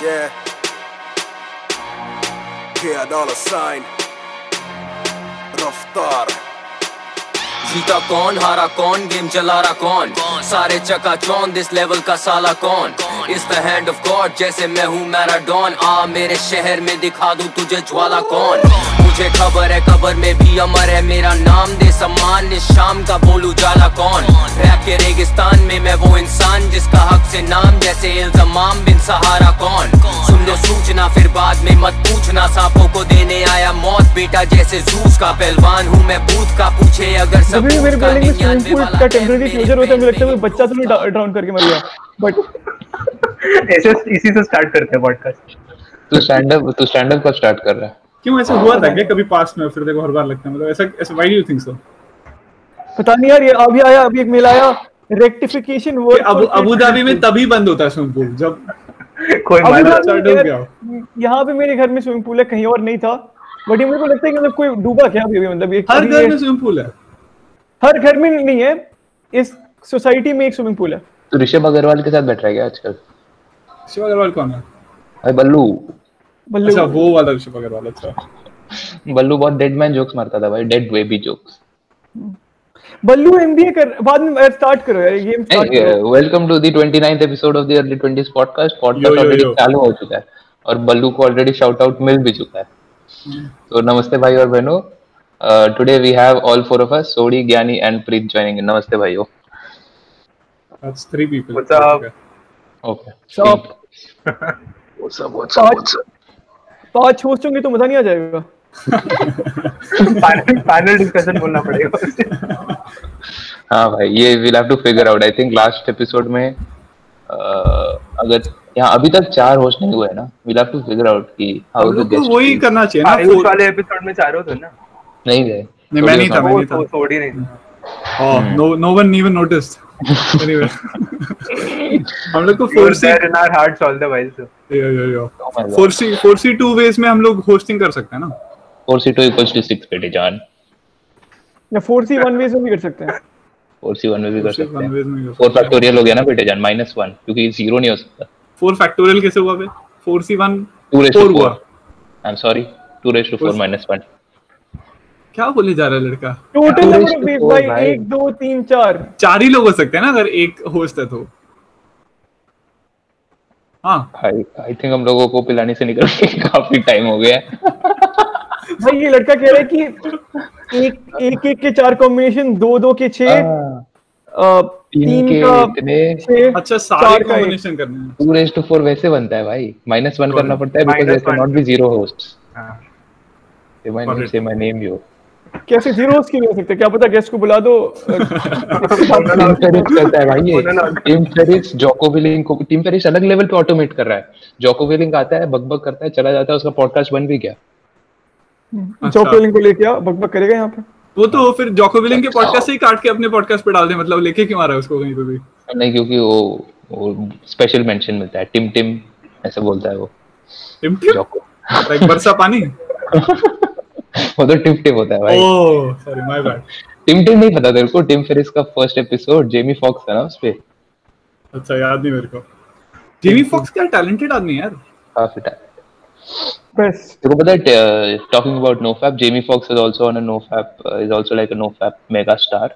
Yeah. Kia dollar sign. रफ्तार जीता कौन हारा कौन गेम चला रहा कौन? सारे चका चौन दिस लेवल का साला कौन? इस द हैंड ऑफ़ गॉड जैसे मैं हूँ मैराडॉन आ मेरे शहर में दिखा दू तुझे ज्वाला कौन? मुझे खबर है कबर में भी अमर है। मेरा नाम दे सम्मान इस शाम का बोलू जाला कौन? रैप के रेगिस्तान में मैं वो इंसान जिसका हक से नाम जैसे इल्जमाम बिन सहारा कौन? सुन लो सूचना फिर बाद में मत पूछना। सांपों को देने आया मौत बेटा जैसे जूस का पहलवान हूँ मैं। बूथ का पूछे अगर सब मेरे बूथ का बिल्डिंग में स्विमिंग पूल का टेम्परेरी मेरे होता है मुझे लगता है बच्चा तो नहीं ड्राउन करके मर गया। बट ऐसे इसी से स्टार्ट करते हैं पॉडकास्ट तू स्टैंड अप तू स्टैंड अप कब स्टार्ट कर रहा है? क्यों ऐसा हुआ था क्या कभी पास्ट में? फिर देखो हर बार लगता है। मतलब ऐसा ऐसा why do you think so पता नहीं यार ये अभी आया अभी एक मेल आया। Rectification work Abu Abu Dhabi में तभी बंद होता है स्विमिंग पूल जब कोई अबू मारा धाबी डूब में गया। यार, यहाँ पे मेरे घर में स्विमिंग पूल है कहीं और नहीं था। बट ये मेरे को लगता है कि मतलब कोई डूबा क्या अभी अभी? मतलब ये हर घर में स्विमिंग पूल है। हर घर में नहीं है इस सोसाइटी में एक स्विमिंग पूल है। तू ऋषभ अग्रवाल के साथ बैठ रहा है क्या आजकल? शिव अग्रवाल कौन है? भाई बल्लू। बल्लू। अच्छा वो वाला ऋषभ अग्रवाल अच्छा। बल्लू बहुत डेड मैन जोक्स मारता था भाई dead baby jokes Ballu MBA कर बाद में स्टार्ट करो यार गेम स्टार्ट करो। Welcome to the 29th episode of the early 20s podcast podcast already चालू हो चुका है और बल्लू को ऑलरेडी शाउट आउट मिल भी चुका है। तो नमस्ते भाई और बहनों। Today we have all four of us Sodhi Gyani and Preet joining नमस्ते भाइयों। That's three people What's up? Okay Stop. What's up what's up पाँच पाँच होस्ट होंगे तो मज़ा नहीं आ जाएगा। पैनल पैनल डिस्कशन बोलना पड़ेगा। हाँ भाई ये will have to figure out I think last episode में uh, अगर यहाँ अभी तक चार होस्ट नहीं हुए हैं ना will have to figure out कि हाउ टू गेस्ट वही करना चाहिए ना आयुष वाले एपिसोड में चारों थे ना। नहीं गए नहीं मैं नहीं था मैं नहीं था। तो थोड़ी नहीं था। Oh, no, no one even noticed. anyway, हम लोग को four C. Yo yo yo C C two ways में हम लोग होस्टिंग कर सकते हैं ना? Four C two equals to six बेटे जान। या फोर सी वन वे से भी कर सकते हैं। फोर सी वन में भी कर सकते में हैं कर फोर फैक्टोरियल हो। गया ना बेटे जान माइनस वन क्योंकि ज़ीरो नहीं हो सकता। फोर फैक्टोरियल कैसे हुआ बे four C one two raise four हुआ। I am sorry two raise to four minus one क्या बोलने जा रहा है लड़का? टोटल नंबर ऑफ़ to भाई भाई। एक दो तीन चार। चार ही लोग हो सकते हैं ना अगर एक होस्ट है तो। हाँ। भाई आई थिंक हम लोगों को पिलाने से निकल के काफ़ी टाइम हो गया है। भाई ये लड़का कह रहा है कि एक एक एक के चार कॉम्बिनेशन दो दो के छह हाँ, तीन के इतने। अच्छा सारे कॉम्बिनेशन करने हैं। टू रेस टू फोर वैसे बनता है भाई। माइनस वन करना पड़ता है because there one. Not be zero hosts हाँ। Say my name say my name you कैसे जीरोस क्यों नहीं हो सकते क्या पता गेस्ट को बुला दो करता है भाई ये। टीम फेरिस जोकोविलिंग को टीम फेरिस अलग लेवल पे ऑटोमेट कर रहा है। जोकोविलिंग आता है बकबक करता है चला जाता है उसका पॉडकास्ट बन भी गया। जो पेलिंग को लेके आ बकबक करेगा यहाँ पे। वो तो फिर जोकोविलिंग के पॉडकास्ट से ही काट के अपने पॉडकास्ट पे डाल दे मतलब लेके क्यों आ रहा है उसको कहीं पे भी? नहीं क्योंकि वो वो स्पेशल मेंशन मिलता है। टिम टिम ऐसे बोलता है वो। टिम टिम लाइक बरसा पानी? वो तो टिम टिम होता है भाई। ओह sorry my bad Tim Tim नहीं पता तेरे को टिम फेरिस का फ़र्स्ट एपिसोड जेमी फॉक्स था ना उसपे अच्छा याद नहीं मेरे को। जेमी फॉक्स क्या टैलेंटेड आदमी है यार। काफ़ी टाइम बस तेरे को पता है talking about NoFap Jamie Foxx is also on a NoFap is also like a NoFap mega star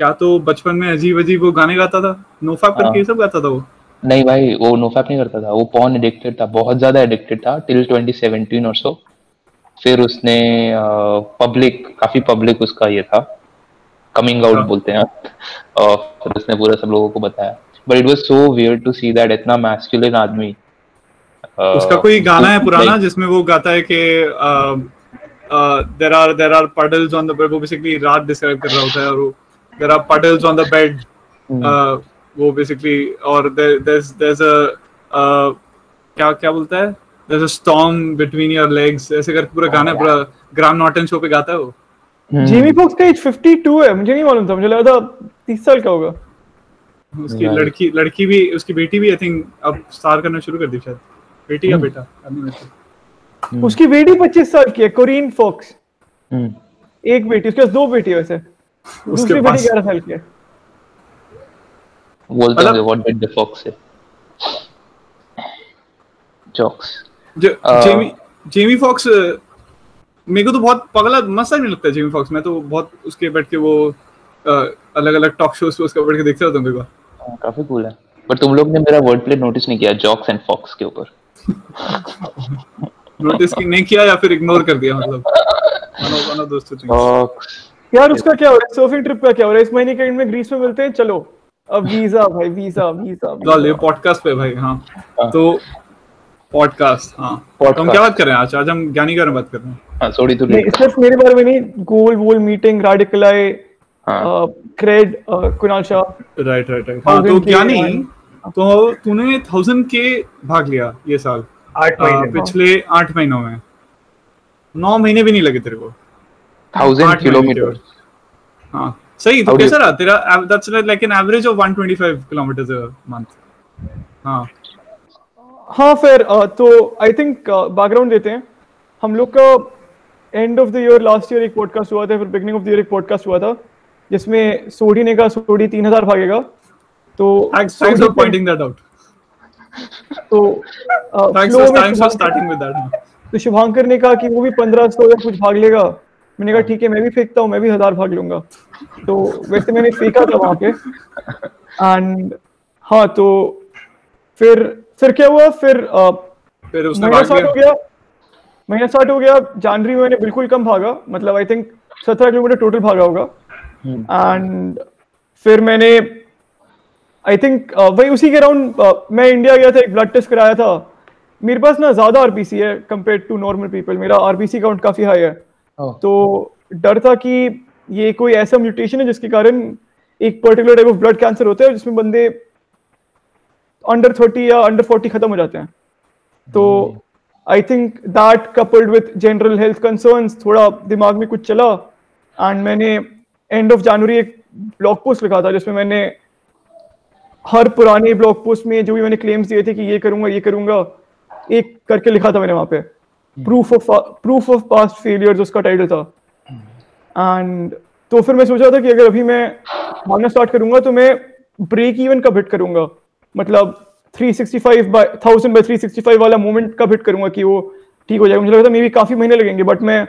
क्या तो बचपन में अजीब अजीब वो गाने गाता था? नोफैप करके हाँ। ये सब गाता था वो? नहीं भाई वो नोफैप नहीं करता था। वो पॉन एडिक्टेड था बहुत ज़्यादा एडिक्टेड था टिल 2017 और सो फिर उसने पब्लिक काफ़ी पब्लिक उसका ये था कमिंग आउट हाँ। बोलते हैं और फिर उसने पूरा सब लोगों को बताया but it was so weird to see that इतना मैस्कुलिन आदमी उसका कोई गाना है पुराना like- जिसमें वो गाता है कि there are there are puddles on the bed वो बेसिकली रात डिस्क्राइब कर रहा होता है और वो there are puddles on the bed. वो बेसिकली और there's there's a uh, क्या क्या बोलता है there's a storm between your legs. ऐसे करके पूरा गाना है, पूरा ग्राम नॉर्टन शो पे गाता है वो? हम्म। जेमी फॉक्स का एज 52 है मुझे नहीं मालूम था मुझे लगा था 30 साल का होगा। उसकी. लड़की लड़की भी उसकी बेटी भी आई थिंक अब स्टार करना शुरू कर दी शायद। बेटी या बेटा? नहीं मेरे को। उसकी बेटी 25 साल की है कोरिन फॉक्स हम्म। एक बेटी उसके पास दो बेटी है वैसे। दूसरी बेटी 11 साल की है। बोलते होंगे व्हाट डिड द फॉक्स से अ, जेमी जेमी फॉक्स मेरे को तो बहुत पगला मस्त नहीं लगता जेमी फॉक्स मैं तो बहुत उसके बैठ के वो अलग अलग टॉक शोज़ पे उसका बैठ के देखता रहता हूँ कई बार हाँ, काफ़ी कूल है। पर तुम लोग ने मेरा वर्ड प्ले नोटिस नहीं किया जॉक्स एंड फॉक्स के ऊपर। नोटिस की नहीं किया या फिर इग्नोर कर दिया मतलब. फॉक्स यार उसका क्या हो रहा है? सर्फिंग ट्रिप का क्या हो रहा है? इस महीने के एंड में ग्रीस में मिलते हैं? चलो। अब वीज़ा भाई वीज़ा वीज़ा लॉल ये पॉडकास्ट पे भाई हाँ। हाँ। तो पॉडकास्ट हाँ। तो हम क्या बात कर रहे हैं आज? आज हम ज्ञानी के बारे में बात कर रहे हैं। हाँ सॉरी तू नहीं सिर्फ़ मेरे बारे में नहीं गोल वोल मीटिंग राडिकलाए हाँ। CRED Kunal Shah right right right हाँ तो ज्ञानी तो तूने थाउज़ेंड के भाग लिया ये साल। आठ महीने। पिछले आठ महीनों में। नौ महीने भी नहीं लगे तेरे को। Thousand kilometre. हाँ सही तो कैसा रहा? तेरा that's like an average of 125 kilometres a month हाँ। हाँ फिर तो आई थिंक बैकग्राउंड देते हैं। हम लोग का end of the year last year एक पॉडकास्ट हुआ था फिर बिगनिंग ऑफ़ द ईयर एक पॉडकास्ट हुआ था जिसमें सोडी ने कहा सोडी तीन हज़ार भागेगा। तो thanks thanks for pointing that out तो thanks for starting with that तो शुभांकर ने कहा कि वो भी पंद्रह सौ या कुछ भाग लेगा। मैंने कहा ठीक है मैं भी फेंकता हूँ मैं भी हज़ार भाग लूँगा। तो वैसे मैंने फेंका था वहाँ पे। एंड हाँ तो फिर फिर क्या हुआ? फिर अ, फिर उसने महीना भाग स्टार्ट हो गया। महीना स्टार्ट हो गया। जनवरी में मैंने बिल्कुल कम भागा। मतलब आई थिंक सत्रह किलोमीटर टोटल भागा होगा। एंड फिर मैंने आई थिंक वही उसी के अराउंड मैं इंडिया गया था एक ब्लड टेस्ट कराया था। मेरे पास ना ज़्यादा आरबीसी है कंपेयर टू नॉर्मल पीपल मेरा आरबीसी काउंट काफ़ी हाई है। Oh. तो डर था कि ये कोई ऐसा म्यूटेशन है जिसके कारण एक particular type of blood cancer होता है जिसमें बंदे अंडर थर्टी या अंडर फोर्टी खत्म हो जाते हैं। तो I think that coupled with general health concerns थोड़ा दिमाग में कुछ चला एंड मैंने एंड ऑफ़ जनवरी एक ब्लॉग पोस्ट लिखा था जिसमें मैंने हर पुराने ब्लॉग पोस्ट में जो भी मैंने क्लेम्स दिए थे कि ये करूँगा ये करूँगा एक करके लिखा था मैंने वहाँ पे। Proof of proof of past failures उसका टाइटल था। एंड तो फिर मैं सोचा था कि अगर अभी मैं भागना स्टार्ट करूँगा तो मैं ब्रेक इवन कब हिट करूँगा? मतलब 365 बाय 1000 बाय 365 वाला मोमेंट कब हिट करूँगा कि वो ठीक हो जाएगा? मुझे लगा था मे भी काफ़ी महीने लगेंगे बट मैं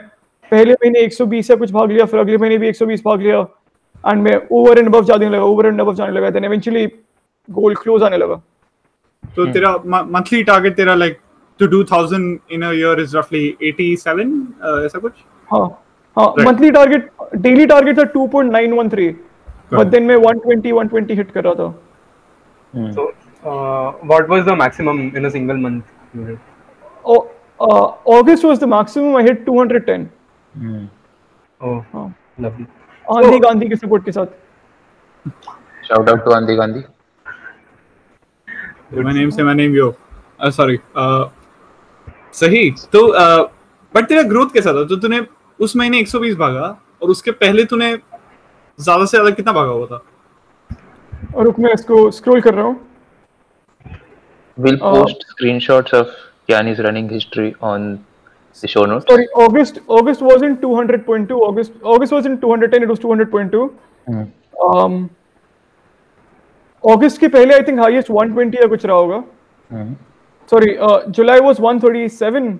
पहले महीने 120 या कुछ भाग लिया फिर अगले महीने भी 120 भाग लिया एंड मैं ओवर एंड अबव जाने लगा ओवर एंड अबव जाने लगा देन इवेंचुअली गोल क्लोज आने लगा। तो तेरा मंथली टारगेट तेरा like to do 1000 in a year is रफली 87 uh, ऐसा कुछ? हाँ हाँ मंथली टारगेट डेली टारगेट था 2.913 बट देन मैं 120 120 हिट कर रहा था। So, uh, what was the maximum in a single month? you did? Oh, uh, August was the maximum. I hit 210. Oh, हाँ. lovely. आंधी गांधी के सपोर्ट के साथ शाउट आउट टू आंधी Gandhi my name say my name yo uh, sorry uh, सही तो but तेरा growth कैसा था तो तूने उस महीने 120 भागा और उसके पहले तूने ज़्यादा से ज़्यादा कितना भागा हुआ था और रुक मैं इसको स्क्रॉल कर रहा हूँ We'll Uh, post screenshots of Yanni's running history on the show notes. Sorry, August August wasn't 200.2. August August wasn't 210. It was 200.2. Um, August के पहले I think highest 120 या कुछ रहा होगा. Sorry, uh, July was 137.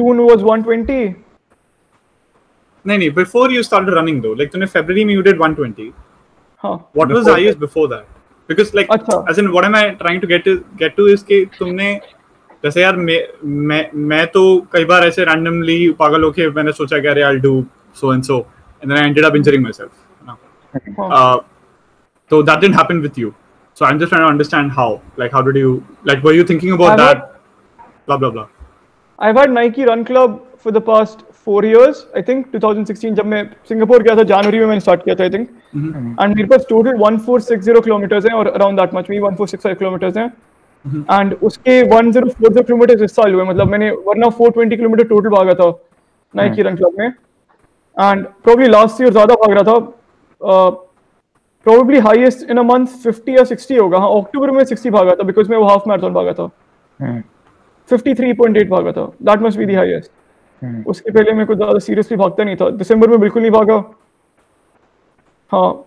June was 120. नहीं नहीं before you started running though like तूने फरवरी में यू डिड 120 हाँ. what was the highest before that because like अच्छा. as in what am i trying to get to get to is कि तुमने जैसे यार मैं मैं मैं तो कई बार ऐसे randomly पागल होके मैंने सोचा कि अरे I'll do so and so and then I ended up injuring myself you know? uh, so that didn't happen with you so I'm just trying to understand how like how did you like were you thinking about I've that had- blah blah blah I've had Nike Run Club for the past four years. I think 2016 जब मैं Singapore गया था जनवरी में मैंने start किया था I think and मेरे पास total 1460 kilometres हैं और अराउंड दैट मच में 1465 किलोमीटर्स हैं. एंड उसके 1040 किलोमीटर इस साल हुए मतलब मैंने वरना 420 किलोमीटर टोटल भागा था नाइकी रन क्लब में. एंड प्रोबब्ली लास्ट ईयर ज़्यादा भाग रहा था probably highest in a month 50 या 60 होगा. हाँ अक्टूबर में 60 भागा था बिकॉज़ मैं वो हाफ़ मैराथन भागा था. 53.8 भागा था. That must be the highest उसके पहले मैं कुछ ज़्यादा सीरियसली भागता नहीं था। दिसंबर में बिल्कुल नहीं भागा। हाँ।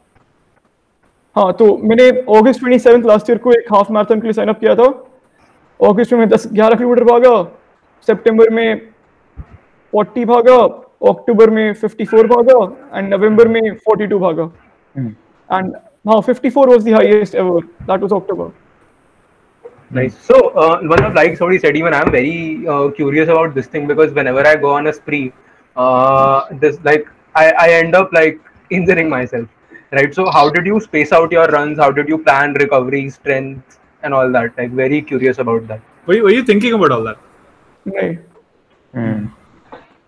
हाँ तो मैंने अगस्त 27 लास्ट ईयर को एक हाफ़ मैराथन के लिए साइन अप किया था। अगस्त में मैं दस ग्यारह किलोमीटर भागा। सितंबर में फोर्टी भागा। अक्टूबर में फिफ्टी फोर भागा। एंड नवंबर में फोर्टी टू भागा एंड हाँ fifty four was the highest ever that was October Nice. So uh, one of like somebody said, even I'm very uh, curious about this thing because whenever I go on a spree, uh, this like I, I end up like injuring myself, right? So how did you space out your runs? How did you plan recovery, strength, and all that? Like very curious about that. Were you, were you thinking about all that? Right. Mm.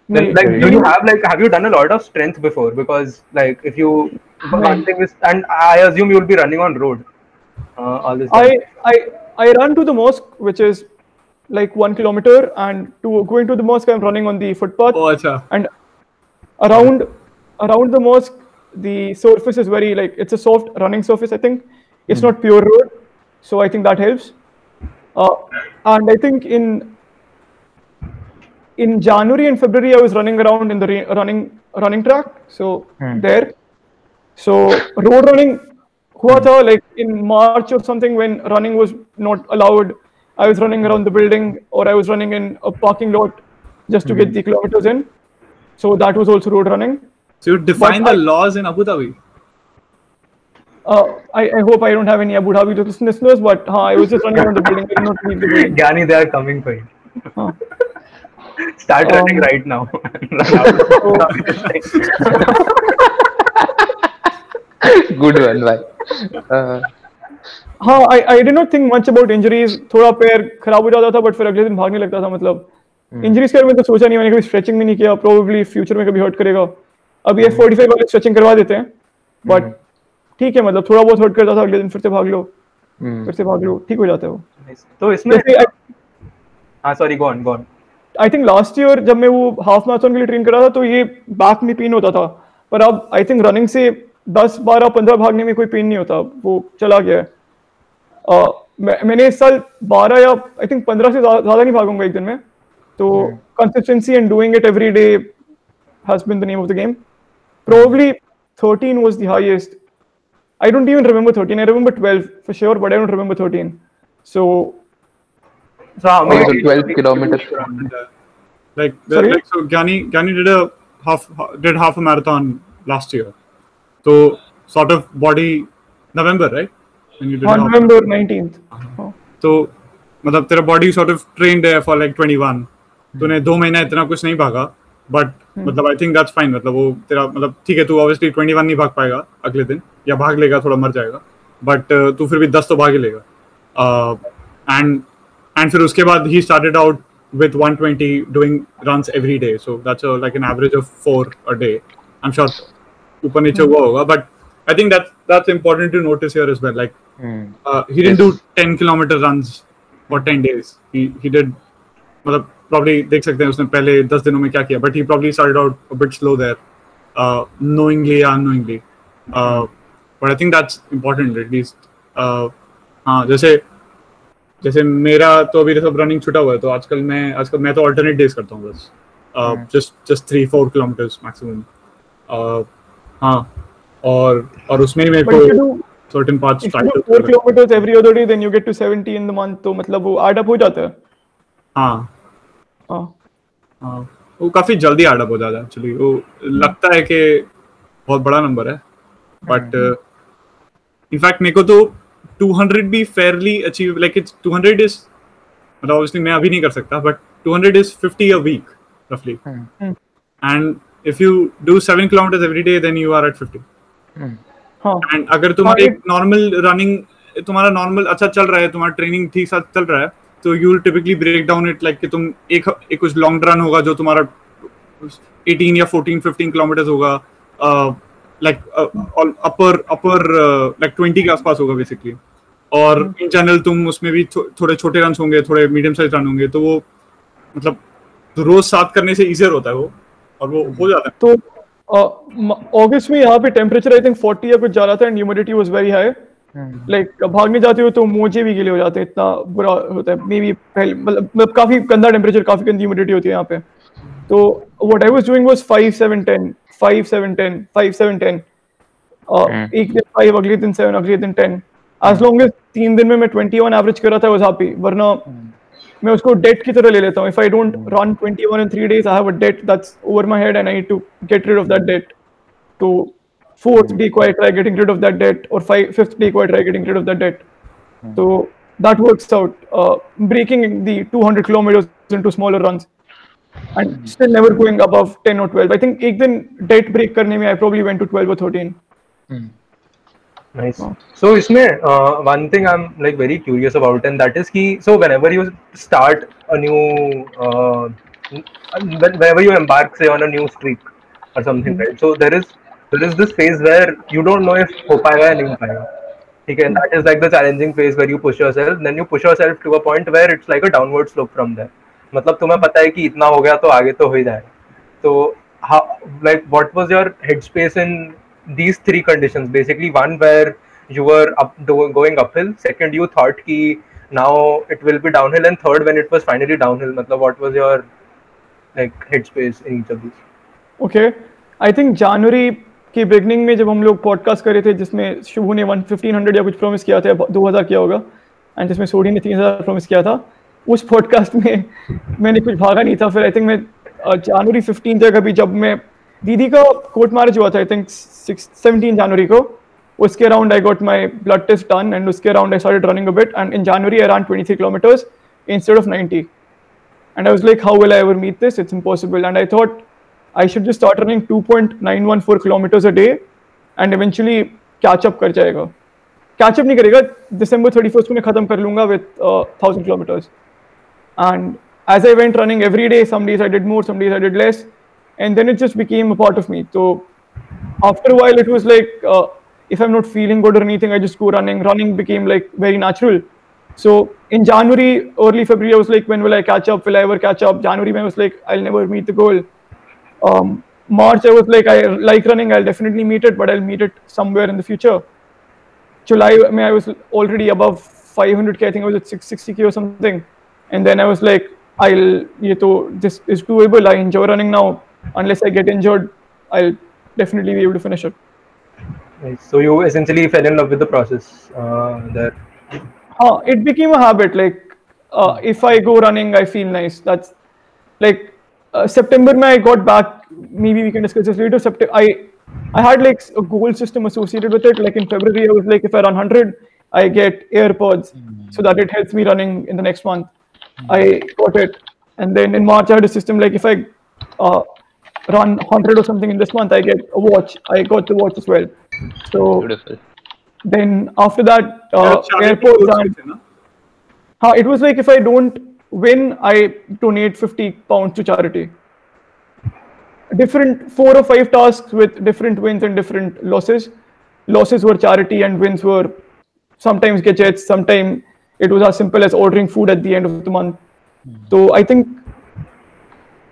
Like do you have like have you done a lot of strength before? Because like if you one thing is, and I assume you'll be running on road uh, all this. I I run to the mosque, which is like one kilometer, and to going to the mosque, I'm running on the footpath, Oh, acha. and around around the mosque, the surface is very like it's a soft running surface. I think it's not pure road, so I think that helps. Uh, and I think in in January and February, I was running around in the running running track, so there. So road running Quarter, like in March or something, when running was not allowed, I was running around the building or I was running in a parking lot just to mm. get hmm. the kilometers in. So that was also road running. So you define but the I, laws in Abu Dhabi. Uh, I, I, hope I don't have any Abu Dhabi listeners, but huh, I was just running around the building. I not leave the building. Gani, they are coming for you. Huh. Start um, running right now. One, bhai. Uh, हाँ I I did not think much about injuries. थोड़ा पैर खराब हो जाता था but फिर अगले दिन भागने लगता था मतलब। इंजरीज के बारे में तो सोचा नहीं मैंने कभी स्ट्रेचिंग भी नहीं किया। प्रोबेबली फ्यूचर में कभी हर्ट करेगा। अभी एफ़ फोर्टी फाइव वाले स्ट्रेचिंग करवा देते हैं। बट ठीक है मतलब थोड़ा बहुत हर्ट करता था अगले दिन फिर से भाग लो। फिर से भाग लो। ठीक हो जाता है वो। तो इसमें हाँ sorry go on go on I think last year जब मैं वो हाफ़ मैराथन के लिए ट्रेन कर रहा था तो ये बैक में पेन होता था। पर अब आई थिंक रनिंग से 10 12 15 भागने में कोई पेन नहीं होता वो चला गया है अ, मैं, मैंने इस साल 12 या आई थिंक 15 से ज़्यादा नहीं भागूँगा एक दिन में तो consistency and doing it every day has been the name of the game probably 13 was the highest i don't even remember 13 i remember 12 for sure but i don't remember 13 so So how many? Also 12 kilometers. Like, like so Gyani, Gyani did a half did half a marathon last year. So sort of body November, right? When you did on november 19th Oh. तो मतलब तेरा body sort of trained है for like 21 तूने दो महीना इतना कुछ नहीं भागा बट मतलब आई थिंक दैट्स फाइन मतलब वो तेरा मतलब ठीक है तू ऑब्वियसली 21 नहीं भाग पाएगा अगले दिन या भाग लेगा थोड़ा मर जाएगा बट तू फिर भी 10 तो भाग ही लेगा। एंड एंड फिर उसके बाद ही started out with 120 doing runs every day so that's a, like an average of four a day. I'm sure ऊपर नीचे हुआ होगा but i think that's that's important to notice here as well like uh, he didn't do 10 kilometer runs for 10 days he he did मतलब probably देख सकते हैं उसने पहले 10 दिनों में क्या किया but he probably started out a bit slow there uh, knowingly or unknowingly uh, but I think that's important at least uh, हाँ जैसे जैसे मेरा तो अभी सब रनिंग छुटा हुआ है तो आजकल मैं आजकल मैं तो अल्टरनेट डेज़ करता हूँ बस just just three four kilometres maximum हाँ। और और उसमें मेरे को certain parts tighter do 4 kilometers every other day then you get to 70 in the month तो मतलब वो add up हो जाता है? हाँ। हाँ। हाँ। वो काफ़ी जल्दी एडअप हो जाता है एक्चुअली वो लगता है कि बहुत बड़ा नंबर है बट इनफैक्ट मेरे को तो 200 भी fairly achieve like it's 200 is मतलब ऑब्वियसली मैं अभी नहीं कर सकता बट 200 इज़ 50 अ वीक रफली and if you do 7 kilometres every day then you are at 50 हाँ। एंड अगर तुम हाँ, एक नॉर्मल रनिंग तुम्हारा नॉर्मल अच्छा चल रहा है तुम्हारा ट्रेनिंग ठीक साथ चल रहा है तो you will typically break down it like कि तुम एक एक कुछ लॉन्ग रन होगा जो तुम्हारा 18 या 14 15 किलोमीटर्स होगा लाइक अपर अपर लाइक 20 के आसपास होगा बेसिकली और इन जनरल तुम उसमें भी थो, थोड़े छोटे रन होंगे थोड़े मीडियम साइज़ रन होंगे तो वो मतलब तो रोज साथ करने से इजियर होता है वो। और वो हो जाता है। तो अगस्त में यहाँ पे टेम्परेचर आई थिंक 40 या कुछ जा रहा था and humidity was very high like भागने जाते हो तो मोजे भी गीले हो जाते हैं इतना बुरा होता है। मे बी पहले मतलब मतलब काफ़ी गंदा टेम्परेचर काफ़ी गंदी ह्यूमिडिटी होती है यहाँ पे। तो what I was doing was 5 7 10 5 7 10 5 7 10 uh, एक दिन 5 अगले दिन 7 अगले दिन 10 एज लॉन्ग एज तीन दिन में मैं 21 एवरेज कर रहा था वाज हैप्पी वरना मैं उसको डेट की तरह ले लेता हूँ. If I don't run twenty one in three days I have a debt that's over my head and I to get rid of that debt तो फोर्थ डे को I try getting rid of that debt और five fifth day को I try getting rid of that debt तो that works out breaking the 200 kilometre into smaller runs and hmm. hmm. hmm. still never going above 10 or 12 i think ek din date break karne mein i probably went to 12 or 13. Nice. So इसमें uh, one thing I'm like very curious about and that is कि so whenever you start a new uh, whenever you embark say on a new streak or something mm-hmm. right so there is there is this phase where you don't know if हो पाएगा या नहीं हो पाएगा ठीक है that is like the challenging phase where you push yourself then you push yourself to a point where it's like a downward slope from there मतलब तुम्हें पता है कि इतना हो गया तो आगे तो हो ही जाएगा so how like what was your headspace in these three conditions basically one where you were up going uphill second you thought ki now it will be downhill and third when it was finally downhill matlab what was your like headspace in each of these okay I think जनवरी की beginning में जब हम लोग podcast कर थे जिसमें शुभू ने one fifteen hundred या कुछ प्रॉमिस किया था दो हज़ार किया होगा एंड जिसमें सोडी ने तीन हज़ार प्रॉमिस किया था उस पॉडकास्ट में मैंने कुछ भागा नहीं था फिर आई थिंक मैं जनवरी फिफ्टीन तक अभी जब मैं दीदी का कोर्ट मार्च हुआ था आई थिंक जनवरी को। उसके around I got my blood test done and उसके around I start running a bit and in January around twenty three kilometres instead of ninety and I was like how will I ever meet this it's impossible and I thought I should just start running two point nine one four kilometres a day and eventually catch up कर जाएगा catch up नहीं करेगा दिसंबर thirty first को मैं खत्म कर लूँगा with thousand kilometres and as I went running every day some days I did more some days I did less and then it just became a part of me. So after a while it was like uh, if i'm not feeling good or anything i just go running. Running became like very natural. So in january early february i was like when will i catch up? Will i ever catch up? January i was like i'll never meet the goal. Um, march i was like i like running. I'll definitely meet it but i'll meet it somewhere in the future. July i mean i was already above 500k i think i was at 660k or something. And then i was like i'll ye to, this is doable. I enjoy running now unless i get injured i'll definitely be able to finish it Nice. so you essentially fell in love with the process uh, there Huh, it became a habit. Like, uh, if I go running, I feel nice. That's like uh, September. May I got back. Maybe we can discuss this later. September. I I had like a goal system associated with it. Like in February, I was like, if I run hundred, I get AirPods, so that it helps me running in the next month. I got it, and then in March, I had a system like if I uh, run hundred or something in this month, I get a watch. I got the watch as well. So Beautiful. then after that, uh, charity AirPods goals and थे ना? It was like if I don't win, I donate 50 pounds to charity. Different four or five tasks with different wins and different losses. Losses were charity and wins were sometimes gadgets, sometimes it was as simple as ordering food at the end of the month. So I think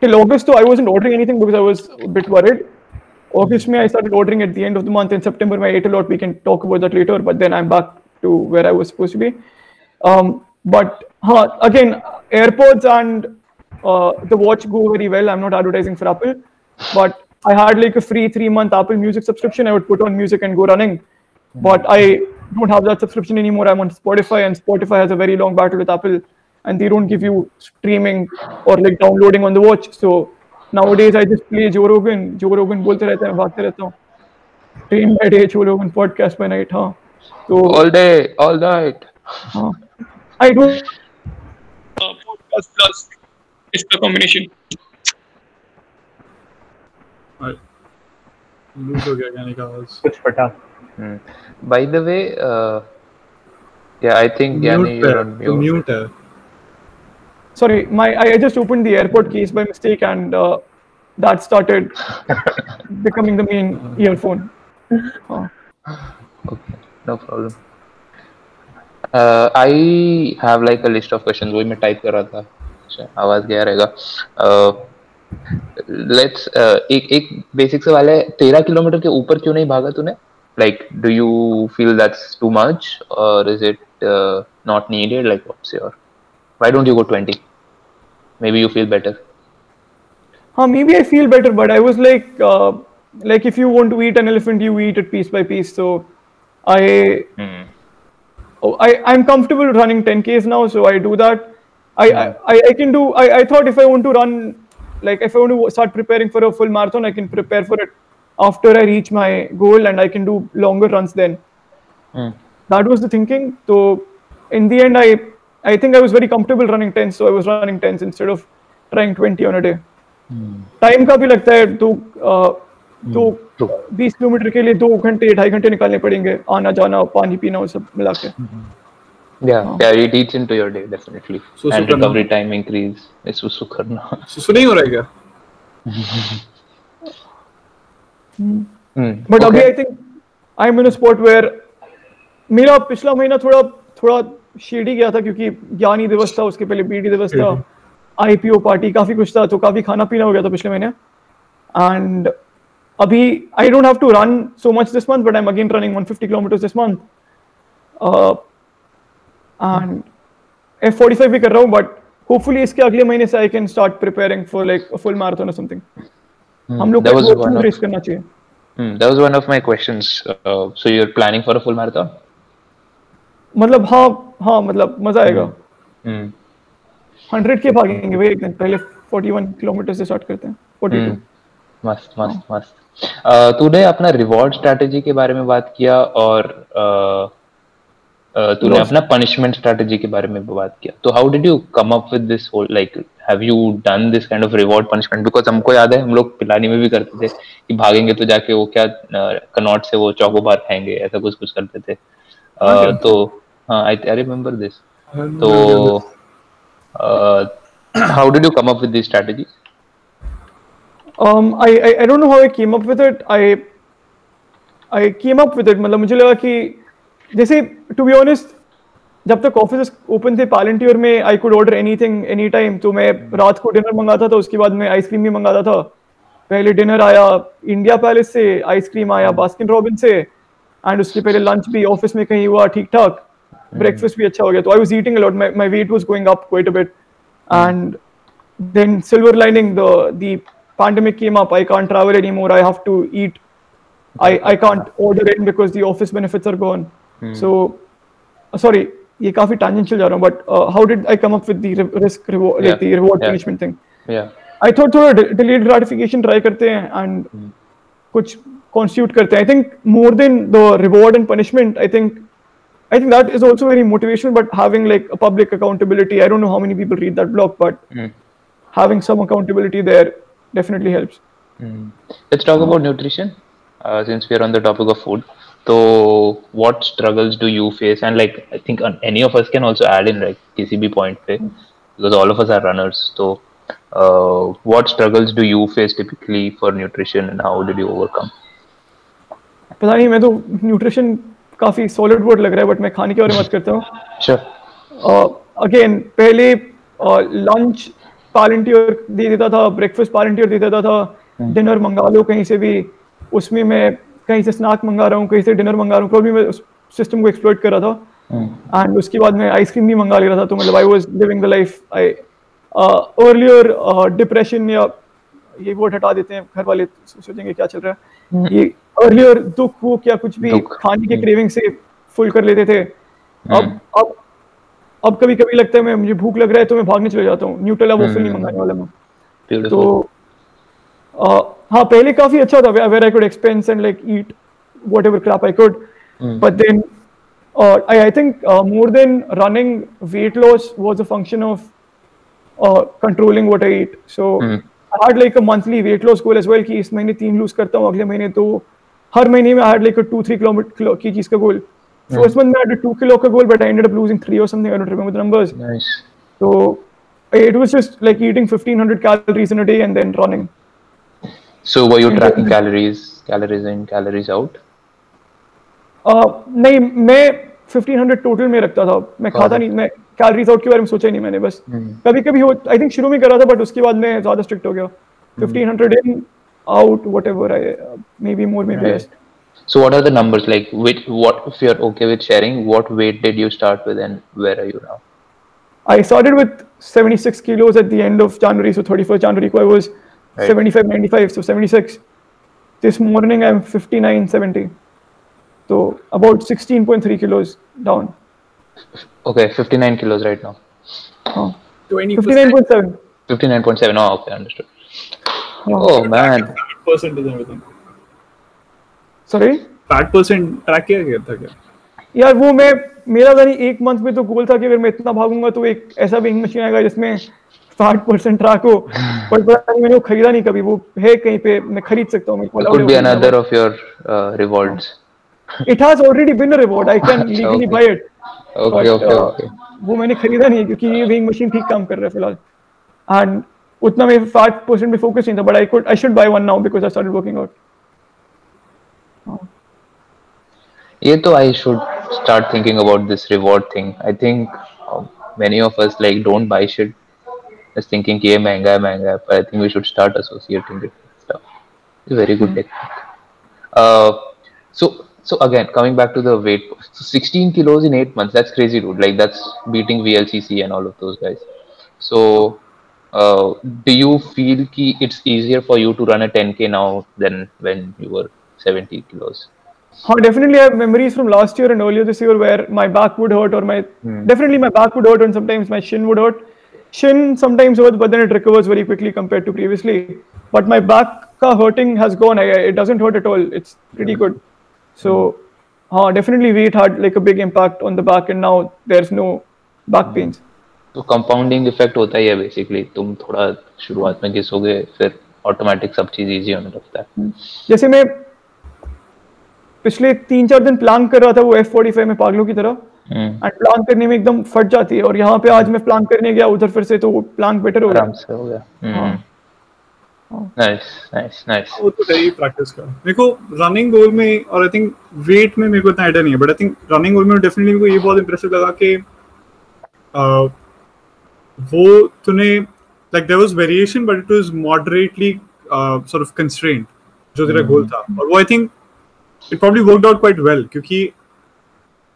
till August, though, I wasn't ordering anything because I was a bit worried. August, May, I started ordering at the end of the month. In September, I ate a lot. We can talk about that later. But then I'm back to where I was supposed to be. Um, but huh, again, AirPods and uh, the watch go very well. I'm not advertising for Apple, but I had like a free three month Apple Music subscription. I would put on music and go running. But I don't have that subscription anymore. I'm on Spotify, and Spotify has a very long battle with Apple, and they don't give you streaming or like downloading on the watch. So nowadays, I just play Joe Rogan. Joe Rogan बोलते रहते हैं भागते रहता हूँ. Train by day, Joe Rogan podcast by night. हाँ. So All day, all night. हाँ. I do uh, podcast plus is the combination. और हो गया कहने का आवाज़ कुछ फटा Hmm. By the way, uh, yeah, I think Gyani, mute है sorry my I, I just opened the airport case by mistake and uh, that started becoming the main earphone Uh, Okay, no problem. Uh, I have like a list of questions. वही मैं type कर रहा था. अच्छा, आवाज गया रहेगा. Uh, let's uh, एक एक basic सवाल है. तेरह किलोमीटर के ऊपर क्यों नहीं भागा तूने? Like, do you feel that's too much, or is it uh, not needed? Like, what's your? why don't you go twenty? Maybe you feel better. huh, maybe I feel better but I was like uh, like if you want to eat an elephant you eat it piece by piece so I Hmm. oh, I I'm comfortable running 10ks now so I do that I, I, I I can do. I, I thought if I want to run, like if I want to start preparing for a full marathon, I can prepare for it after I reach my goal, and I can do longer runs then. Hmm. That was the thinking. So in the end, I I think I was very comfortable running 10, so I was running 10s instead of trying 20 on a day. Time का भी लगता है तो अ, तो बीस kilometre के लिए दो घंटे ढाई घंटे निकालने पड़ेंगे आना जाना पानी पीना वो सब मिला के Yeah, yeah, it eats into your day definitely. So, and so recovery time increase. Is सुसु करना. सुसु नहीं हो रहा है क्या Hmm. बट अभी okay. I think I am in a spot where मेरा पिछला महीना थोड़ा थोड़ा शेडी गया था क्योंकि ज्ञानी दिवस था उसके पहले बीडी दिवस था। आईपीओ पार्टी काफ़ी कुछ था तो काफ़ी खाना पीना हो गया था पिछले महीने। एंड अभी I don't have to run so much this month but I am again running 150 kilometres this month and F 45 भी कर रहा हूँ बट होपफुली इसके अगले महीने से I can start preparing for like full marathon और समथिंग हम लोग को रेस करना चाहिए। that was one of my questions. Uh, so you're planning for a full marathon? मतलब हाँ हाँ मतलब मज़ा आएगा। Hmm. हंड्रेड के भागेंगे भाई एक दिन पहले फोर्टी वन किलोमीटर से स्टार्ट करते हैं फोर्टी Hmm. टू मस्त मस्त मस्त। uh, तूने अपना रिवॉर्ड स्ट्रैटेजी के बारे में बात किया और तूने अपना पनिशमेंट स्ट्रैटेजी के बारे में बात किया। तो how did you come up with this whole like have you done this kind of reward punishment because हमको याद है हम लोग पिलानी में भी करते थे कि भागेंगे तो जाके वो क्या कनॉट से वो चौको बार खाएँगे ऐसा कुछ कुछ करते थे। तो हाँ आई आई रिमेम्बर दिस तो how did you come up with this strategy um I, I I don't know how I came up with it. I I came up with it. मतलब मुझे लगा कि जैसे टू बी ऑनेस्ट जब तक office open थे Palantir में I could order anything any time तो मैं रात को डिनर मंगाता था उसके बाद मैं आइसक्रीम भी मंगाता था। पहले डिनर आया इंडिया पैलेस से आइसक्रीम आया बास्किन रॉबिन से एंड उसके पहले लंच भी ऑफ़िस में कहीं हुआ ठीक ठाक ब्रेकफास्ट भी अच्छा हो गया तो I was eating a lot my my weight was going up quite a bit and then silver lining the the pandemic came up i can't travel anymore i have to eat i i can't order in because the office benefits are gone so uh, sorry ये काफ़ी tangential जा रहा हूँ uh, come up with the re- risk reward Yeah, like the reward yeah. punishment thing yeah I thought थोड़ा delayed gratification try करते हैं and कुछ constitute करते हैं I think more than the reward and punishment I think I think that is also very motivational but having like a public accountability I don't know how many people read that blog but Hmm. having some accountability there definitely helps Let's talk about nutrition uh, since we are on the topic of food. So, what struggles do you face? And like, I think uh, any of us can also add in like किसी भी point पे because all of us are runners. So, uh, what struggles do you face typically for nutrition and how did you overcome? पता नहीं मैं तो nutrition काफ़ी solid word लग रहा है बट मैं खाने के बारे में बात करता हूँ. अगेन पहले लंच पालंटियर दे देता था ब्रेकफास्ट पालंटियर दे देता था डिनर मंगा लो कहीं से भी। उसमें मैं कहीं से स्नैक मंगा रहा हूँ कहीं से डिनर मंगा रहा हूँ प्रॉब्लम मैं उस सिस्टम को एक्सप्लोइट कर रहा था। एंड उसके बाद मैं आइसक्रीम भी मंगा ले रहा था तो मतलब I was living the life I earlier depression या ये वर्ड हटा देते हैं घर वाले सोचेंगे क्या चल रहा है। ये अर्लियर दुख हो क्या कुछ भी खाने के क्रेविंग से फुल कर लेते थे। अब अब अब कभी कभी लगता है मैं मुझे भूख लग रहा है तो मैं भागने चले जाता हूँ। न्यूटेला वॉफल नहीं मंगाने वाला मैं। तो हाँ पहले काफ़ी अच्छा था। Where I could expense and like eat whatever crap I could but then I I think more than running weight loss was a function of controlling what I eat so I had like a monthly weight loss goal as well कि इस महीने तीन loose करता हूँ अगले महीने दो तो हर महीने में I had like a two three kilometre की चीज़ का गोल फ़र्स्ट मंथ में आई हैड टू किलो का goal but I ended up losing three और something I don't remember the numbers. So it was just like eating 1500 calories in a day and then running. So, were you tracking calories, calories in, calories out? Uh, नहीं मैं 1500 total में रखता था. मैं खाता नहीं मैं कैलोरीज आउट के बारे में सोचा ही नहीं मैंने बस. कभी कभी आई थिंक शुरू में कर रहा था बट उसके बाद मैं ज़्यादा स्ट्रिक्ट हो गया. 1500 इन out whatever I uh, maybe more maybe right. less. So what are the numbers like? Which what if you're okay with sharing? What weight did you start with, and where are you now? I started with 76 kilos at the end of January, so 31st January I was right. 75, 95, so 76. This morning I'm 59, 70. So about 16.3 kilos down. Okay, 59 kilos right now. Oh. 59.7. 59.7. Oh, okay, understood. Oh, oh man. Percent is everything. Sorry. Fat percent track किया था क्या? यार वो मैं मेरा जानी एक month में तो गोल था कि अगर मैं इतना भागूँगा तो एक ऐसा विंग मशीन आएगा जिसमें साठ परसेंट ट्रैक हो। बट पर मैंने वो खरीदा नहीं कभी। वो है कहीं पे मैं खरीद सकता हूँ मेरे को could be another of your rewards it has already been a reward I can legally buy it okay okay okay वो मैंने खरीदा नहीं क्योंकि ये विंग मशीन ठीक काम कर रहा है फ़िलहाल। And उतना मैं फाइव परसेंट में फोकस नहीं था but I could I should by one now because I started working out ये तो I should start thinking about this reward thing. I think um, many of us like don't buy shit just thinking कि ये महंगा है महंगा है but I think we should start associating it with stuff. It's a very good technique. Uh, so so again coming back to the weight so 16 kilos in 8 months that's crazy dude like that's beating VLCC and all of those guys. So uh, do you feel ki it's easier for you to run a 10k now than when you were 70 kilos? हाँ definitely I have memories from last year and earlier this year where my back would hurt or my hmm. definitely my back would hurt and sometimes my shin would hurt. Shin sometimes hurts but then it recovers very quickly compared to previously. But my back hurting has gone. I, it doesn't hurt at all. It's pretty hmm. good. So हाँ definitely weight had like a big impact on the back and now there's no back hmm. pains. तो compounding effect होता ही है basically तुम थोड़ा शुरुआत में घिसोगे फिर ऑटोमेटिक सब चीज़ इजी होने लगता है। जैसे मैं पिछले तीन चार दिन प्लान कर रहा था वो एफ़ फोर्टी फाइव में पागलों की तरह। हम्म, एंड प्लान करने में एकदम फट जाती है। और यहाँ पे आज मैं प्लान करने गया उधर फिर से तो प्लान बेटर हो हो गया। हम्म। नाइस नाइस नाइस वो तो ही प्रैक्टिस का। मेरे को रनिंग गोल में और आई थिंक वेट में मेरे को इतना आइडिया नहीं है but I think running goal में डेफिनेटली मेरे को ये बहुत इंप्रेसिव लगा कि uh, वो तूने like there was variation but it was moderately sort of constraint जो तेरा गोल था और वो I think it probably worked out quite well क्योंकि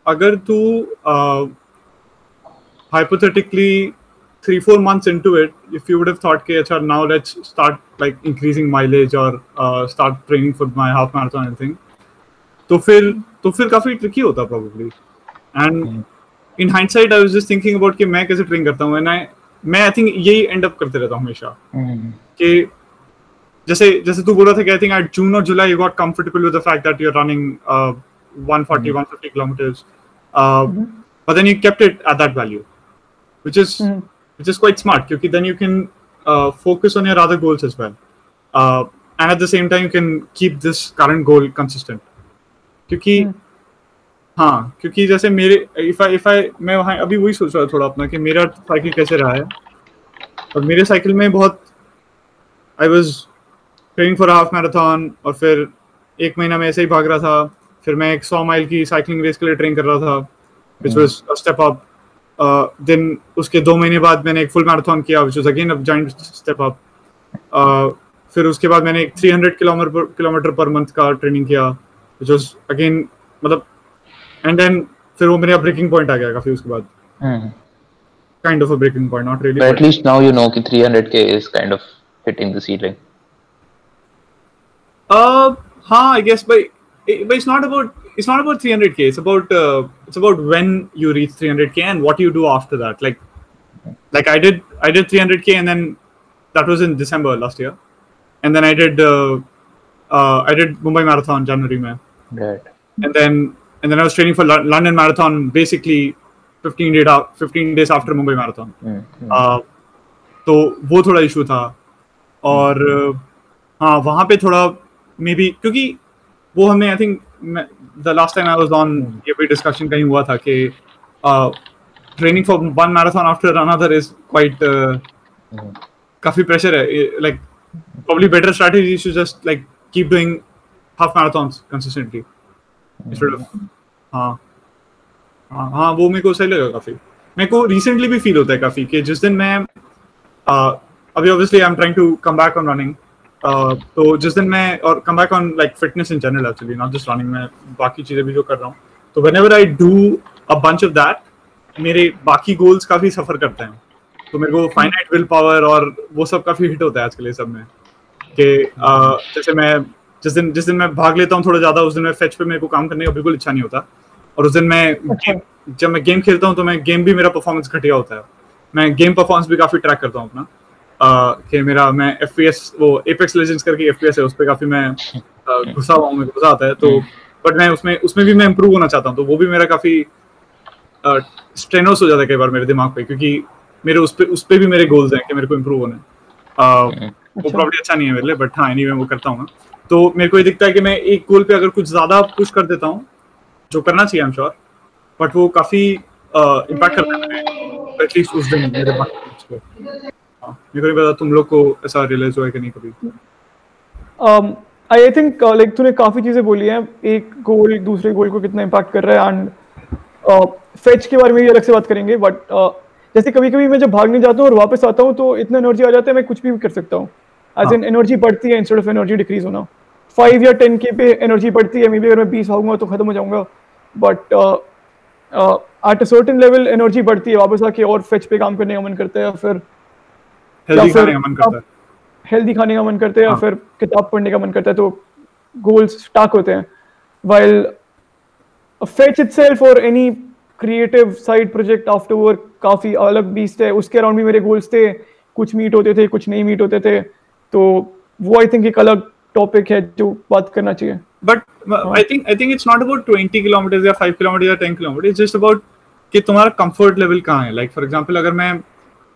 अगर तू hypothetically three four months into it if you would have thought okay achha, now let's start like increasing mileage or uh, start training for my half marathon and anything तो फिर तो फिर काफ़ी tricky होता probably and in hindsight I was just thinking about कि मैं कैसे train करता हूँ मैं आई थिंक यही एंड अप करते रहता हूँ हमेशा कि जैसे जैसे तू बोल रहा था कि आई थिंक एट जून और July you got comfortable with the fact that you are running 140 150 kilometers uh, but then you kept it at that value which is which is quite smart because then you can uh, focus on your other goals as well uh, and at the same time you can keep this current goal consistent क्योंकि हाँ क्योंकि जैसे मेरे if I if I मैं वहाँ, अभी वही सोच रहा था थोड़ा अपना कि मेरा साइकिल कैसे रहा है। और मेरे साइकिल में बहुत I was training for half marathon और फिर एक महीना में ऐसे ही भाग रहा था। फिर मैं एक सौ माइल की साइकिलिंग रेस के लिए ट्रेन कर रहा था which was step up then उसके दो महीने बाद मैंने एक फुल मैराथन किया which was again giant step up फिर उसके बाद मैंने एक 300 किलोमीटर किलोमीटर पर मंथ का ट्रेनिंग किया विच वाज अगेन मतलब एंड देन फिर वो मेरा ब्रेकिंग पॉइंट आ गया काफी उसके बाद Hmm. Kind of a breaking point not really But at least now you know कि 300k is kind of hitting the ceiling. Uh, huh, I guess, but it, but it's not about it's not about 300k. It's about uh, it's about when you reach 300k and what you do after that. Like, like I did I did 300k and then that was in December last year, and then I did uh, uh, I did Mumbai Marathon January mein. Right. and then and then I was training for London Marathon basically 15 days out 15 days after Mumbai Marathon. Hmm. hmm. Uh, तो वो थोड़ा issue था और uh, हाँ वहाँ पे थोड़ा may be क्योंकि वो हमने I think the last time I was on ये भी डिस्कशन कहीं हुआ था कि training for one marathon after another is quite काफ़ी प्रेशर है like probably better strategy is to just like keep doing half marathons consistently instead of हाँ। हाँ हाँ वो मेरे को सही लगा काफ़ी। मेरे को रिसेंटली भी फील होता है काफ़ी कि जिस दिन मैं uh, अभी obviously I am trying to come back on running तो जिस दिन मैं और come back on like fitness in general actually not just running मैं बाकी चीज़ें भी जो कर रहा हूँ। तो whenever I do a bunch of that मेरे बाकी गोल्स काफ़ी सफ़र करते हैं। तो मेरे को फाइनाइट विल पावर और वो सब काफ़ी हिट होता है आजकल ये सब में कि जैसे मैं जिस दिन जिस दिन मैं भाग लेता हूँ थोड़ा ज़्यादा उस दिन मैं फेच पे मेरे को काम करने का बिल्कुल इच्छा नहीं होता। और उस दिन मैं अच्छा। game- जब मैं गेम खेलता हूँ तो मैं गेम भी मेरा परफॉर्मेंस घटिया होता है। मैं गेम परफॉर्मेंस भी काफ़ी ट्रैक करता हूँ अपना। कि मेरा मैं एफपीएस वो एपेक्स लेजेंड्स करके एफपीएस है उस पर काफ़ी मैं घुसा हुआ हूँ घुसा आता है तो बट मैं उसमें उसमें भी मैं इम्प्रूव होना चाहता हूँ तो वो भी मेरा काफ़ी स्ट्रेनोस हो जाता है कई बार मेरे दिमाग पे क्योंकि मेरे उस पे उस पे भी मेरे गोल्स हैं कि मेरे को इम्प्रूव होना है। वो प्रॉब्लम अच्छा नहीं है मेरे लिए बट हाँ एनीवे वो करता हूँ तो मेरे को ये दिखता है कि मैं एक गोल पे अगर कुछ ज़्यादा पुश कर देता हूँ जो करना चाहिए आई एम श्योर बट वो काफ़ी इम्पैक्ट करता है। एटलीस्ट उस दिन मेरे हाँ, मेरे को नहीं पता तुम लोग को ऐसा रियलाइज़ हुआ है कि नहीं कभी। आई थिंक लाइक तूने काफ़ी चीज़ें बोली हैं। एक गोल दूसरे गोल को कितना इम्पैक्ट कर रहा है। एंड फेच uh, के बारे में भी अलग से बात करेंगे। बट uh, जैसे कभी कभी मैं जब भागने जाता हूँ और वापस आता हूँ तो इतना एनर्जी आ जाता है मैं कुछ भी कर सकता हूँ। एज एन एनर्जी बढ़ती है इंस्टेड ऑफ़ एनर्जी डिक्रीज होना। फाइव या टेन के पे एनर्जी बढ़ती है मे बी अगर मैं बीस भागूँगा तो खत्म हो जाऊँगा। But at a certain level energy बढ़ती है वापस आके और फेच पे काम करने का मन करता है या फिर हेल्दी खाने का मन करता है। हेल्दी खाने का मन करता है या हाँ। फिर किताब पढ़ने का मन करता है तो गोल्स स्टाक होते हैं। वाइल फेच इटसेल्फ और any creative side project after work काफ़ी अलग बीस्ट है। उसके अराउंड भी मेरे गोल्स थे कुछ मीट होते थे कुछ नहीं मीट होते थे तो वो आई थिंक एक अलग टॉपिक है जो बात करना चाहिए। But I think I think it's not about 20 kilometre या फाइव किलोमीटर या ten kilometre it's just about कि तुम्हारा कंफर्ट लेवल कहाँ है? लाइक फॉर एग्ज़ाम्पल अगर मैं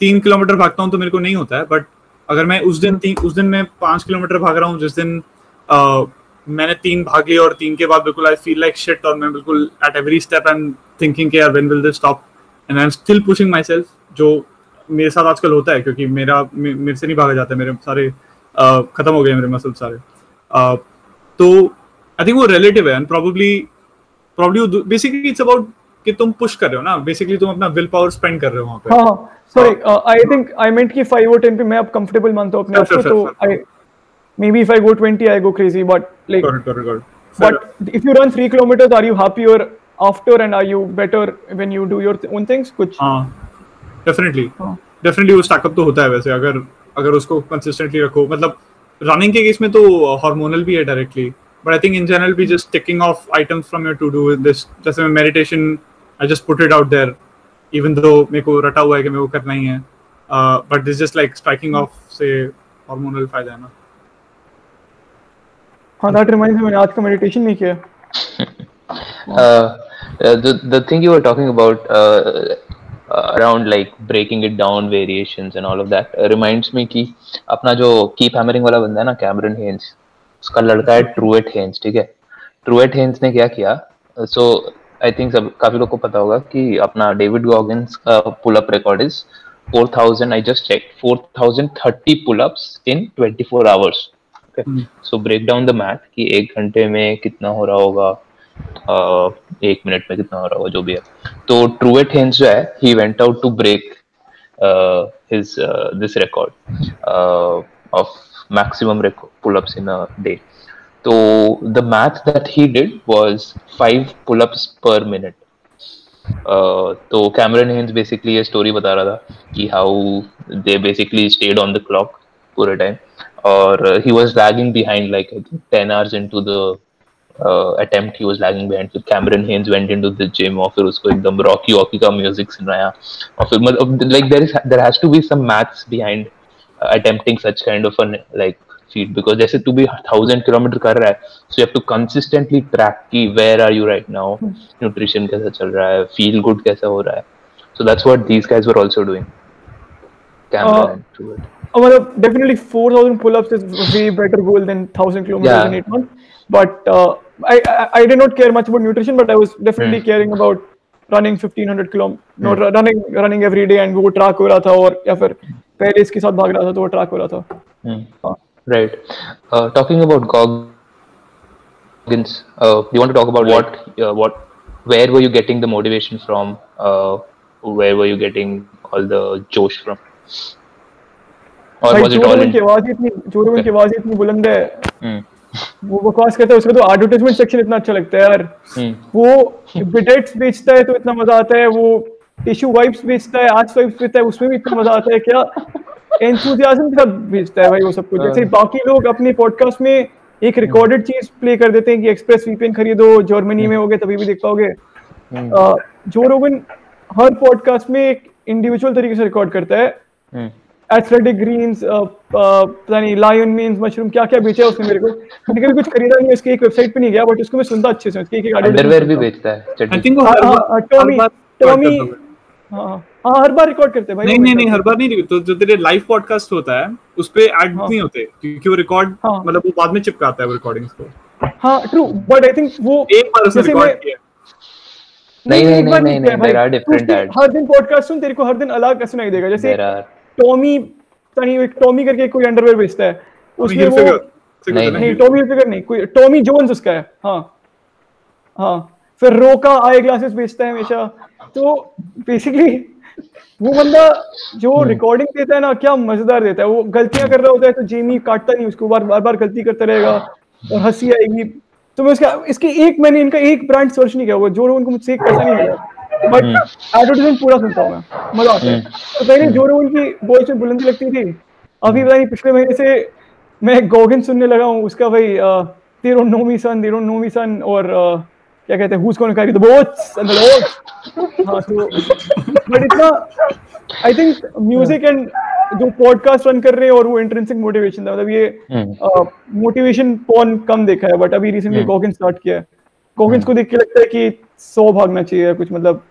तीन किलोमीटर भागता हूँ तो मेरे को नहीं होता है बट अगर मैं उस दिन तीन उस दिन मैं पाँच किलोमीटर भाग रहा हूँ जिस दिन uh, मैंने तीन भाग लिया और तीन के बाद बिल्कुल आई फील लाइक शिट और मैं बिल्कुल at every step I am thinking यार when will this stop and I am still pushing myself जो मेरे साथ आजकल होता है क्योंकि मेरा मे, मेरे से नहीं भागा जाता मेरे सारे uh, खत्म हो गए मेरे मसल सारे। Uh, तो आई थिंक वो रिलेटिव है and probably probably basically it's about कि तुम पुश कर रहे हो ना बेसिकली तुम अपना विल पावर स्पेंड कर रहे हो वहाँ पे। हाँ sorry I think I meant कि 5 और 10 पे मैं अब कंफर्टेबल मानता हूँ अपने आप को तो I maybe if I go 20 I go crazy but like. But if you run three kilometers, are you happier after and are you better when you do your th- own things? कुछ? हाँ definitely. Definitely वो stack up तो होता है वैसे अगर अगर उसको कंसिस्टेंटली रखो। मतलब रनिंग के केस में तो हार्मोनल भी है directly but I think in general भी just ticking off items from your to do this जैसे मैं meditation I just put it out there even though मेरे को रटा हुआ है कि मेरे को करना ही है। But this just like striking off से हार्मोनल फ़ायदा है ना। हाँ that reminds me मैंने आज का meditation नहीं किया। Uh, uh, the the thing you were talking about uh, uh, around like breaking it down variations and all of that uh, reminds me कि अपना जो कीप हैमरिंग वाला बंदा है ना कैमरन हेन्स उसका लड़का है ट्रूएट हेन्स ठीक है? ट्रूएट हेन्स ने क्या किया? सो आई थिंक सब काफ़ी लोग को पता होगा कि अपना डेविड गॉगिन्स का pull up record is 4000 I just check 4030 pull ups in 24 hours so break down the math कि एक घंटे में कितना हो रहा होगा uh, एक मिनट में कितना हो रहा होगा जो भी है। तो ट्रूएट हेन्स जो है ही went out to break his this record of maximum पुल-ups in a day. तो the math that he did was five pull-ups per minute. Uh, तो कैमरन हेन्स बेसिकली ये स्टोरी बता रहा था कि how they basically stayed on the clock पूरे time और he was lagging behind like I think 10 hours into the uh, attempt he was lagging behind. फिर Cameron Hanes went into the gym और फिर उसको एकदम रॉकी वॉकी का music सुनाया। और फिर मतलब like there is there has to be some maths behind attempting such kind of an like feat because जैसे तू भी थाउज़ेंड किलोमीटर कर रहा है so you have to consistently track कि where are you right now nutrition कैसा चल रहा है feel good कैसा हो रहा है so that's what these guys were also doing Cameron Uh, and Truett. Uh, मतलब definitely 4000 pull-ups is a way better goal than 1000 kilometers Yeah. in 8 months but uh, I, I I did not care much about nutrition but I was definitely caring about running 1500 kilo no ru- running running every day and वो track हो रहा था और या फिर पहले इसके साथ भाग रहा था तो वो ट्रैक हो रहा था। Right talking about Goggins you want to talk about what what where were you getting the motivation from where were you getting all the जोश फ्रॉम और वाज इट ऑल की आवाज़ इतनी जोरों की आवाज़ इतनी बुलंद है। वो बकवास करता है उसका तो एडवर्टाइजमेंट सेक्शन इतना अच्छा लगता है यार। वो बिटेट्स बेचता है तो इतना मज़ा आता है वो टिश्यू वाइप्स बेचता है आर्ट्स वाइप्स बेचता है उसमें भी इतना मज़ा आता है क्या? एंथुसियाज्म के साथ बेचता है भाई वो सब कुछ। जैसे बाकी लोग अपने पॉडकास्ट में एक रिकॉर्डेड चीज़ प्ले कर देते हैं कि एक्सप्रेस वीपीएन खरीदो जर्मनी में होगे तभी भी देख पाओगे जो रोगन हर पॉडकास्ट में एक इंडिविजुअल तरीके से रिकॉर्ड करता है। हम्म, एथलेटिक ग्रीन्स पता नहीं लायन मीन्स मशरूम क्या क्या बेचा है उसने मेरे को? मैंने कभी कुछ खरीदा नहीं है उसकी एक वेबसाइट पे नहीं गया बट उसको मैं सुनता अच्छे से उसकी एक एक अंडरवेयर भी बेचता है आई थिंक वो हाँ, हर हाँ, बार- टॉमी टॉमी है। हाँ हाँ हर बार रिकॉर्ड करते हैं भाई नहीं नहीं नहीं हर बार नहीं तो जो तेरे लाइव पॉडकास्ट होता है उस पे एड हाँ। नहीं होते क्योंकि वो रिकॉर्ड हाँ। मतलब वो बाद में चिपकाता है वो रिकॉर्डिंग्स को हाँ ट्रू बट आई थिंक वो एक बार उसने रिकॉर्ड किया नहीं, नहीं, नहीं, नहीं, तू different उसकी ads. हर दिन पॉडकास्ट सुन तेरे को हर दिन अलग सुनाई देगा जैसे टॉमी पता नहीं एक टॉमी करके कोई अंडरवेयर बेचता है उसमें वो नहीं, नहीं टॉमी हिलफिगर नहीं कोई टॉमी जोन्स उसका है हाँ हाँ फिर रोका आई ग्लासेस बेचता है हमेशा तो बेसिकली वो बंदा जो रिकॉर्डिंग देता है ना क्या मज़ेदार देता है। वो गलतियाँ कर रहा होता है तो जेमी काटता नहीं उसको बार बार बार गलती करता रहेगा और हँसी आएगी। तो मैं उसका इसकी एक मैंने इनका एक ब्रांड सर्च नहीं किया हुआ जो उनको मुझसे एक पैसा नहीं मिला। बट एडवर्टाइजमेंट पूरा सुनता हूँ मैं। मज़ा आता है। तो पहले जो रोहन की वॉइस में बुलंदी लगती थी अभी पता नहीं पिछले महीने से मैं गोगिन सुनने लगा हूँ उसका भाई तेरो नोमी सन तेरो नोमी सन और अ, क्या कहते हैं एंड द लॉर्ड्स हाँ तो बट इतना आई थिंक म्यूज़िक एंड जो पॉडकास्ट रन कर रहे हैं और वो इंट्रेंसिक मोटिवेशन था मतलब ये हम्म, मोटिवेशन पॉन कम देखा है बट अभी रिसेंटली हम्म। स्टार्ट किया है गॉगिन्स को देख के लगता है कि सौ भागना चाहिए कुछ मतलब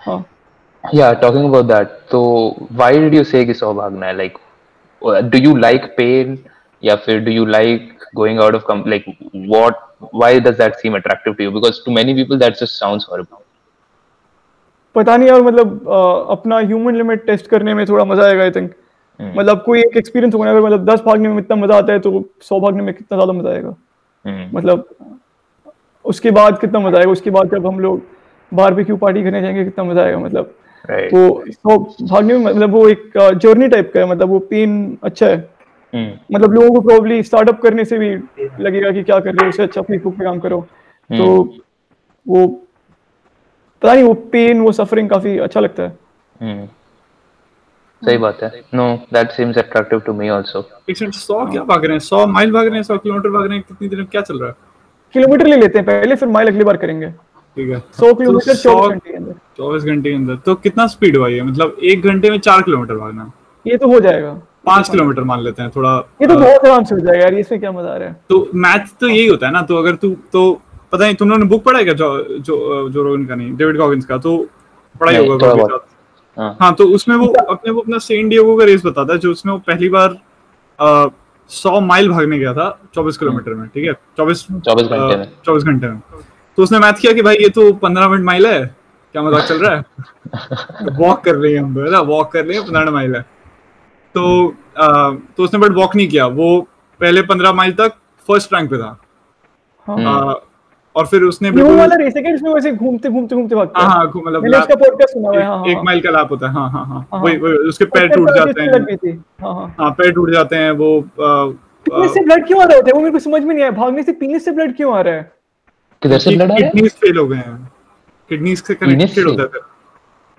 हाँ Yeah, talking about that. So, why did you say कि सौ भागना है? Uh, do you like pain? या फिर you like going out of com- like what? Why does that seem attractive to you? Because to many people that just sounds horrible. पता नहीं यार मतलब अपना ह्यूमन लिमिट टेस्ट करने में थोड़ा मज़ा आएगा आई थिंक हम्म। मतलब कोई एक एक्सपीरियंस होगा अगर मतलब दस भागने में इतना मज़ा आता है तो सौ भागने में कितना ज़्यादा मज़ा आएगा Hmm. मतलब उसके बाद कितना मज़ा आएगा उसके बाद जब हम लोग बाहर पे क्यों पार्टी करने जाएँगे कितना मज़ा आएगा मतलब Right. वो सौ भागने में मतलब वो एक जर्नी टाइप का है मतलब वो पेन अच्छा है Hmm. मतलब लोगों को प्रॉब्ली स्टार्टअप करने से भी लगेगा कि क्या कर रहे हो उससे अच्छा फेसबुक पे काम करो। तो वो पता नहीं वो पेन वो सफरिंग काफ़ी अच्छा लगता है। Hmm. सही बात है. No, that seems attractive to me also. एक मिनट सौ क्या भाग रहे हैं? सौ माइल भाग रहे हैं? सौ किलोमीटर भाग रहे हैं? कितनी देर में क्या चल रहा है? किलोमीटर ले लेते हैं पहले फिर माइल अगली बार करेंगे। ठीक है। सौ किलोमीटर तो सौ- चौबीस घंटे के अंदर। चौबीस घंटे के अंदर। तो कितना स्पीड हुआ ये? मतलब एक घंटे में चार किलोमीटर भागना ये तो हो जाएगा। पाँच किलोमीटर मान लेते हैं थोड़ा ये तो बहुत आराम से हो जाएगा यार इसमें क्या मज़ा आ रहा है? तो मैथ तो यही होता है ना तो अगर तू तो पता नहीं तुमने बुक पढ़ा है क्या जो जो जो रोगन का नहीं डेविड गॉगिंस का? तो पढ़ा ही होगा काफ़ी साथ। हाँ. हाँ तो उसमें वो अपने वो अपना सेंट डिएगो का रेस बताता है जो उसमें वो पहली बार सौ माइल भागने गया था चौबीस किलोमीटर में ठीक है? चौबीस 24 घंटे में. चौबीस घंटे में। तो उसने मैथ किया कि भाई ये तो पंद्रह मिनट माइल है क्या मज़ाक चल रहा है? वॉक कर रहे हैं हम ना? वॉक कर रहे हैं पंद्रह माइल है। तो अ, तो उसने बट वॉक नहीं किया। वो पहले पंद्रह माइल तक फ़र्स्ट रैंक पे था। हाँ। और फिर उसने बिल्कुल वाला रेस है वैसे घूमते घूमते घूमते भागते हाँ? हैं हाँ घूम- मतलब मैंने उसका पॉडकास्ट सुना हुआ है हाँ एक- एक हाँ। माइल का लैप होता है। हाँ हाँ हाँ। हाँ, वही वही उसके पैर टूट जाते हैं। हाँ हाँ। हाँ पैर टूट जाते हैं। वो पीनस से ब्लड क्यों आ रहा होता है? वो मेरे को समझ में नहीं आया। भागने से पीनस से ब्लड क्यों आ रहा है? किधर से ब्लड आ रहा है? किडनीज फेल हो गए हैं। किडनीज से कनेक्टेड होता है।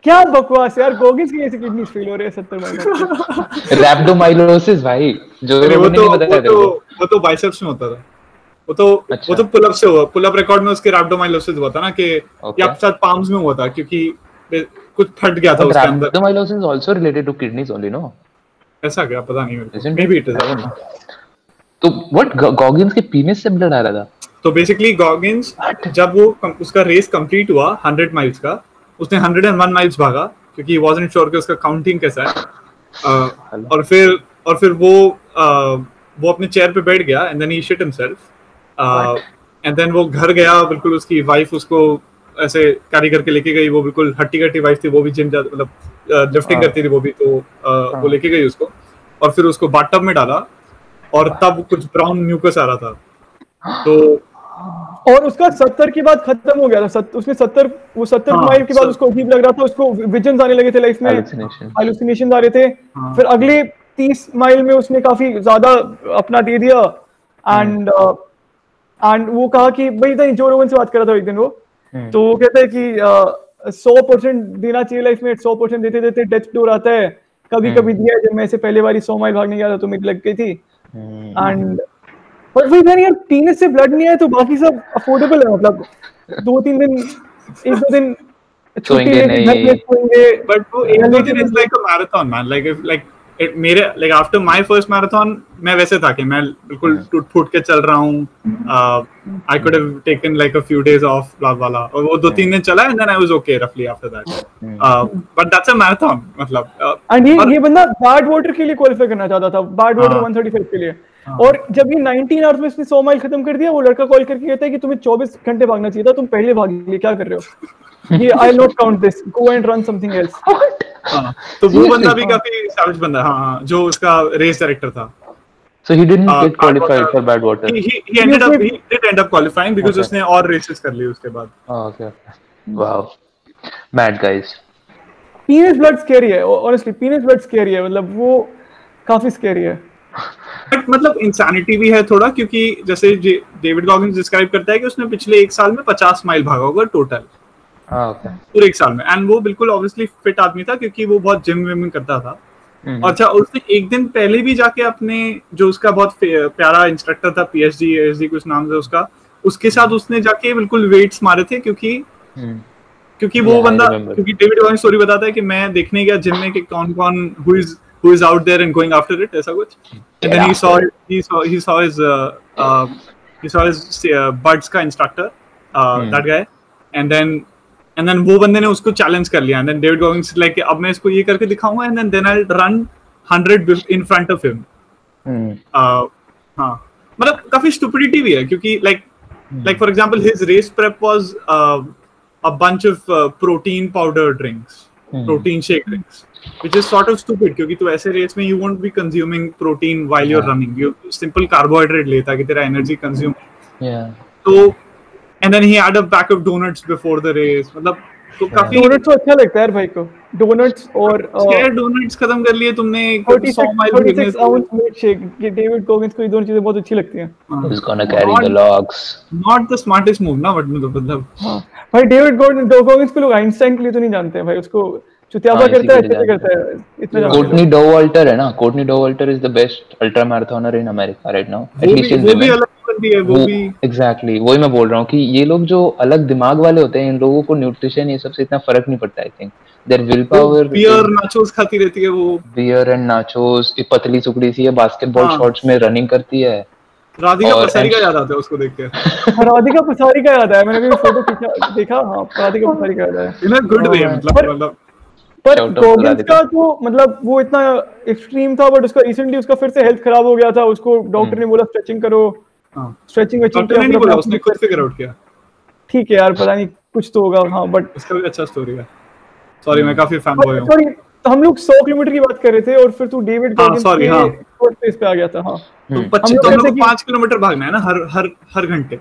क्या बकवास यार गोगिंस की ऐसी किडनीज फेल हो रहे हैं सत्तर माइल Rhabdomyolysis भाई. जो अरे वो तो वो तो वो तो बाइसेप्स में होता था वो तो अच्छा। वो तो पुल अप से हुआ पुल अप रिकॉर्ड में उसके रैप्डोमाइलोसिस हुआ था ना कि Okay. या शायद पाम्स में हुआ था क्योंकि कुछ फट गया था But उसके अंदर is also related to kidneys only, no? ऐसा क्या पता नहीं मेरे को may be it is know. तो what Goggins के penis से ब्लड आ रहा था? तो बेसिकली गॉगिंस जब वो उसका रेस कंप्लीट हुआ 100 माइल्स का उसने 101 माइल्स भागा क्योंकि ही वाजंट श्योर कि उसका काउंटिंग कैसा है। अ, और फिर और फिर वो अ, वो अपने चेयर पे बैठ गया and then he shit himself and then वो घर गया बिल्कुल उसकी वाइफ उसको ऐसे कैरी करके लेके गई वो बिल्कुल हट्टी कट्टी वाइफ थी वो भी जिम मतलब लिफ्टिंग हाँ। करती थी वो भी तो अ, वो लेके गई उसको। और फिर उसको बाथटब में डाला और तब कुछ ब्राउन म्यूकस आ रहा था। तो और उसका सत्तर के बाद खत्म हो गया था सत, उसने सत्तर वो सत्तर हाँ, माइल के बाद उसको अजीब लग रहा था उसको विजन आने लगे थे लाइफ में. हालुसिनेशन आ रहे थे हाँ। फिर अगले तीस माइल में उसने काफ़ी ज़्यादा अपना दे दिया एंड एंड वो कहा कि भाई नहीं जो रोगन से बात कर रहा था एक दिन वो हम्म। तो वो कहता है कि सौ परसेंट देना चाहिए लाइफ में सौ परसेंट देते देते डेथ डोर आता है कभी हम्म। कभी दिया है, जब मैं ऐसे पहले बारी सौ माइल भागने गया था तो मेरी लग गई थी हम्म. एंड पर वही मैंने यार पीनस से ब्लड नहीं आया तो बाकी सब अफोर्डेबल है मतलब दो तीन दिन एक दो दिन छुट्टी लेके बट वो एक is like a marathon man like if like मेरे like after my first marathon मैं वैसे था कि मैं बिल्कुल टूट फूट के चल रहा हूँ। I could have taken like a few days off blah वाला और वो दो तीन दिन चला and then I was okay रफली after that but that's a marathon मतलब uh, एंड ये ये बंदा बैड वाटर के लिए क्वालिफाई करना चाहता था बैड वाटर हाँ। 135 के लिए। और जब ये 19 आवर्स में इसने 100 माइल खत्म कर दिया वो लड़का कॉल करके कहता है कि तुम्हें 24 घंटे भागना चाहिए था तुम पहले भाग लिए क्या कर रहे हो ये I not count this go and run something else हाँ, तो वो बंदा भी काफ़ी savage बंदा है, हाँ हाँ, जो उसका रेस डायरेक्टर था So he didn't Uh, get qualified for bad water. he he he ended up he did end up qualifying because Okay. उसने और रेसेस कर ली उसके बाद Oh, okay. okay. Wow. Mad guys. Penis blood scary है honestly penis blood scary है मतलब वो काफ़ी स्कैरी है बट मतलब इंसानिटी भी है थोड़ा क्योंकि जैसे डेविड गॉगिंस डिस्क्राइब करता है कि उसने पिछले एक साल में 50 माइल भागा होगा टोटल Ah, पूरे एक साल में। एंड वो बिल्कुल ऑब्वियसली फिट आदमी था क्योंकि वो बहुत जिम विम करता था। हम्म। अच्छा उसने एक दिन पहले भी जाके अपने जो उसका बहुत प्यारा इंस्ट्रक्टर था पीएचडी एसडी कुछ नाम था उसका उसके साथ उसने जाके बिल्कुल वेट्स मारे थे क्योंकि Hmm. क्योंकि वो बंदा क्योंकि डेविड गॉगिंस स्टोरी बताता है कि मैं देखने गया जिम में कि कौन कौन who is who is out there and going after it ऐसा कुछ and then he after saw he saw he saw his uh, uh, he saw his uh, buds का instructor uh, Hmm. that guy and then and then वो बंदे ने उसको challenge कर लिया and then David Goggins like अब मैं इसको ये करके दिखाऊँगा and then then I'll run 100 in front of him Hmm. uh, हाँ मतलब काफ़ी stupidity भी है क्योंकि like like for example his race prep was uh, a bunch of uh, protein powder drinks Hmm. Which is sort of stupid क्योंकि तू ऐसे race में you won't be consuming protein while yeah. you're running you simple carbohydrate लेता कि तेरा energy consume Yeah. तो and then he had a pack of donuts before the race मतलब तो काफ़ी डोनट्स तो अच्छा लगता है यार भाई को डोनट्स और छह donuts खत्म कर लिए तुमने 36 100 माइल 36 से। आउंस मिल्क शेक ये डेविड गोगिंस को ये दोनों चीज़ें बहुत अच्छी लगती हैं Who's gonna carry the logs? not the smartest move ना but मतलब मतलब हाँ भाई डेविड गोगिंस को लोग आइंस्टाइन के लिए तो नहीं जानते हैं भाई उसको चुतियाबा हाँ, करता है के लिए अच्छे से करता है इतना हैं। Courtney Dauwalter है ना Courtney Dauwalter is the best ultra marathoner in America right now. At वो least भी in वो भी अलग बंदी है वो भी। एग्जैक्टली वही मैं बोल रहा हूँ कि ये लोग जो अलग दिमाग वाले होते हैं इन लोगों को न्यूट्रिशन ये सबसे इतना फ़र्क नहीं पड़ता I think there will power beer nachos खाती रहती है वो। बियर एंड नाचोस ये पतली सुकड़ी सी है बास्केटबॉल हाँ। शॉट्स में रनिंग करती है। राधिका पसारी का याद आता है उसको देख के। हाँ, राधिका पसारी का याद है मैंने कभी फ़ोटो खींचा देखा हाँ राधिका पसारी का याद है। In a good way. मतलब मतलब। पर गोगिंस का तो मतलब वो इतना एक्सट्रीम था बट उसका रिसेंटली उसका फिर से हेल्थ खराब हो गया था उसको डॉक्टर ने बोला स्ट्रेचिंग करो। हाँ। स्ट्रेचिंग डॉक्टर ने नहीं बोला उसने खुद फिगर आउट किया। ठीक है यार पता नहीं कुछ तो होगा हाँ बट उसका भी अच्छा स्टोरी है। सॉरी मैं काफ़ी फ़ैन बॉय हूँ। सॉरी हम लोग 100 किलोमीटर की बात कर रहे थे और फिर तू डेविड हाँ, गोगिंस के हाँ। fourth पे आ गया था हाँ। तो पच्चीस हम तो हम लोग लोग जैसे को पाँच किलोमीटर भागना है ना हर हर हर घंटे।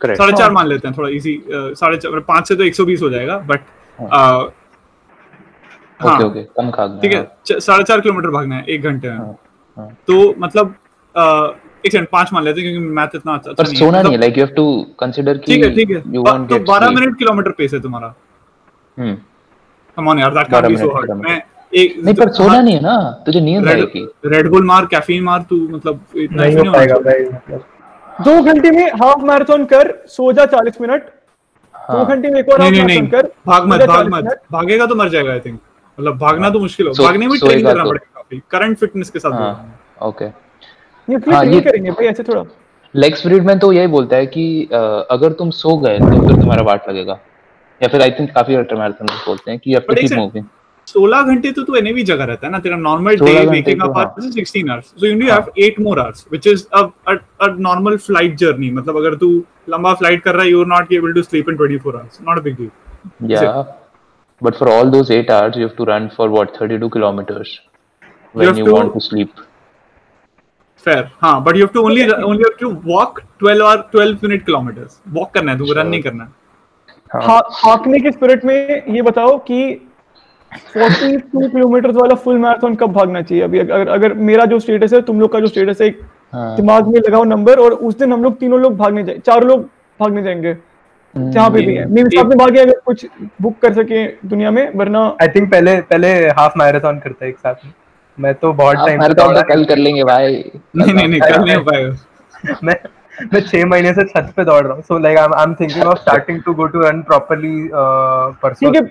करेक्ट साढ़े चार हाँ। मान लेते हैं थोड़ा इजी साढ़े चार पाँच से तो एक सौ बीस हो जाएगा बट हाँ। ओके ओके कम खा गया ठीक है साढ़े चार किलोमीटर भागना है एक घंटे में। हाँ। तो मतलब एक सेकंड पाँच मान लेते हैं क्योंकि मैथ इतना अच्छा पर सोना नहीं है like you have to consider कि ठीक है ठीक है। बा- won't तो get बारह sleep. मिनट किलोमीटर पेस है तुम्हारा। हम्म। कम ऑन यार that can be so hard मैं एक नहीं पर सोना नहीं है ना? तुझे नींद आएगी। रेड बुल मार कैफीन मार तू मतलब इतना नहीं हो पाएगा भाई मतलब। दो घंटे में हाफ़ मैराथन कर सो जा चालीस मिनट दो हाँ। घंटे में एक और हाफ़ मैराथन कर भाग मत भाग मत। भागेगा तो मर जाएगा आई थिंक मतलब भागना तो मुश्किल हो। भागने में ट्रेनिंग करना। पड़ेगा काफ़ी करंट फिटनेस के साथ हाँ ओके ये फिर हाँ, नहीं करेंगे भाई ऐसे थोड़ा। लेक्स फ्रीडमैन तो यही बोलता है कि अगर तुम सो गए तो फिर तुम्हारा वाट लगेगा। या फिर आई थिंक काफ़ी अल्ट्रा मैराथनर्स बोलते हैं कि यू टू कीप मूविंग 16 घंटे तो तू एनी भी जगह रहता है ना तेरा नॉर्मल डे वेकिंग अप हाँ। Hours is 16 hours so you need have 8 more hours which is a a normal flight journey मतलब अगर तू लंबा फ़्लाइट कर रहा है you are not able to sleep in 24 hours not a big deal Yeah, but for all those eight hours, you have to run for what 32 kilometers when have you, to- want to sleep. Fair हाँ but you have to only only have to walk 12 और 12 minute kilometres walk करना है तुमको run नहीं करना है। हा- हाँकने के स्पिरिट में ये बताओ कि 42 किलोमीटर वाला फुल मैराथन कब भागना चाहिए? अभी अगर अगर मेरा जो स्टेटस है तुम लोग का जो स्टेटस है एक हाँ। दिमाग में लगाओ नंबर और उस दिन हम लोग तीनों लोग भागने जाए चार लोग भागने जाएँगे। जहाँ पे भी है। साथ में भागे अगर कुछ बुक कर सके दुनिया में वरना आई थिंक पहले पहले हाफ़ मैराथन करता है एक साथ में। मैं तो बहुत टाइम दौड़ा तो कल कर लेंगे भाई। नहीं नहीं नहीं कल नहीं हो पाएगा। मैं मैं छह महीने से छत पे दौड़ रहा हूँ। So like I am thinking of starting to go to run properly परसों। ठीक है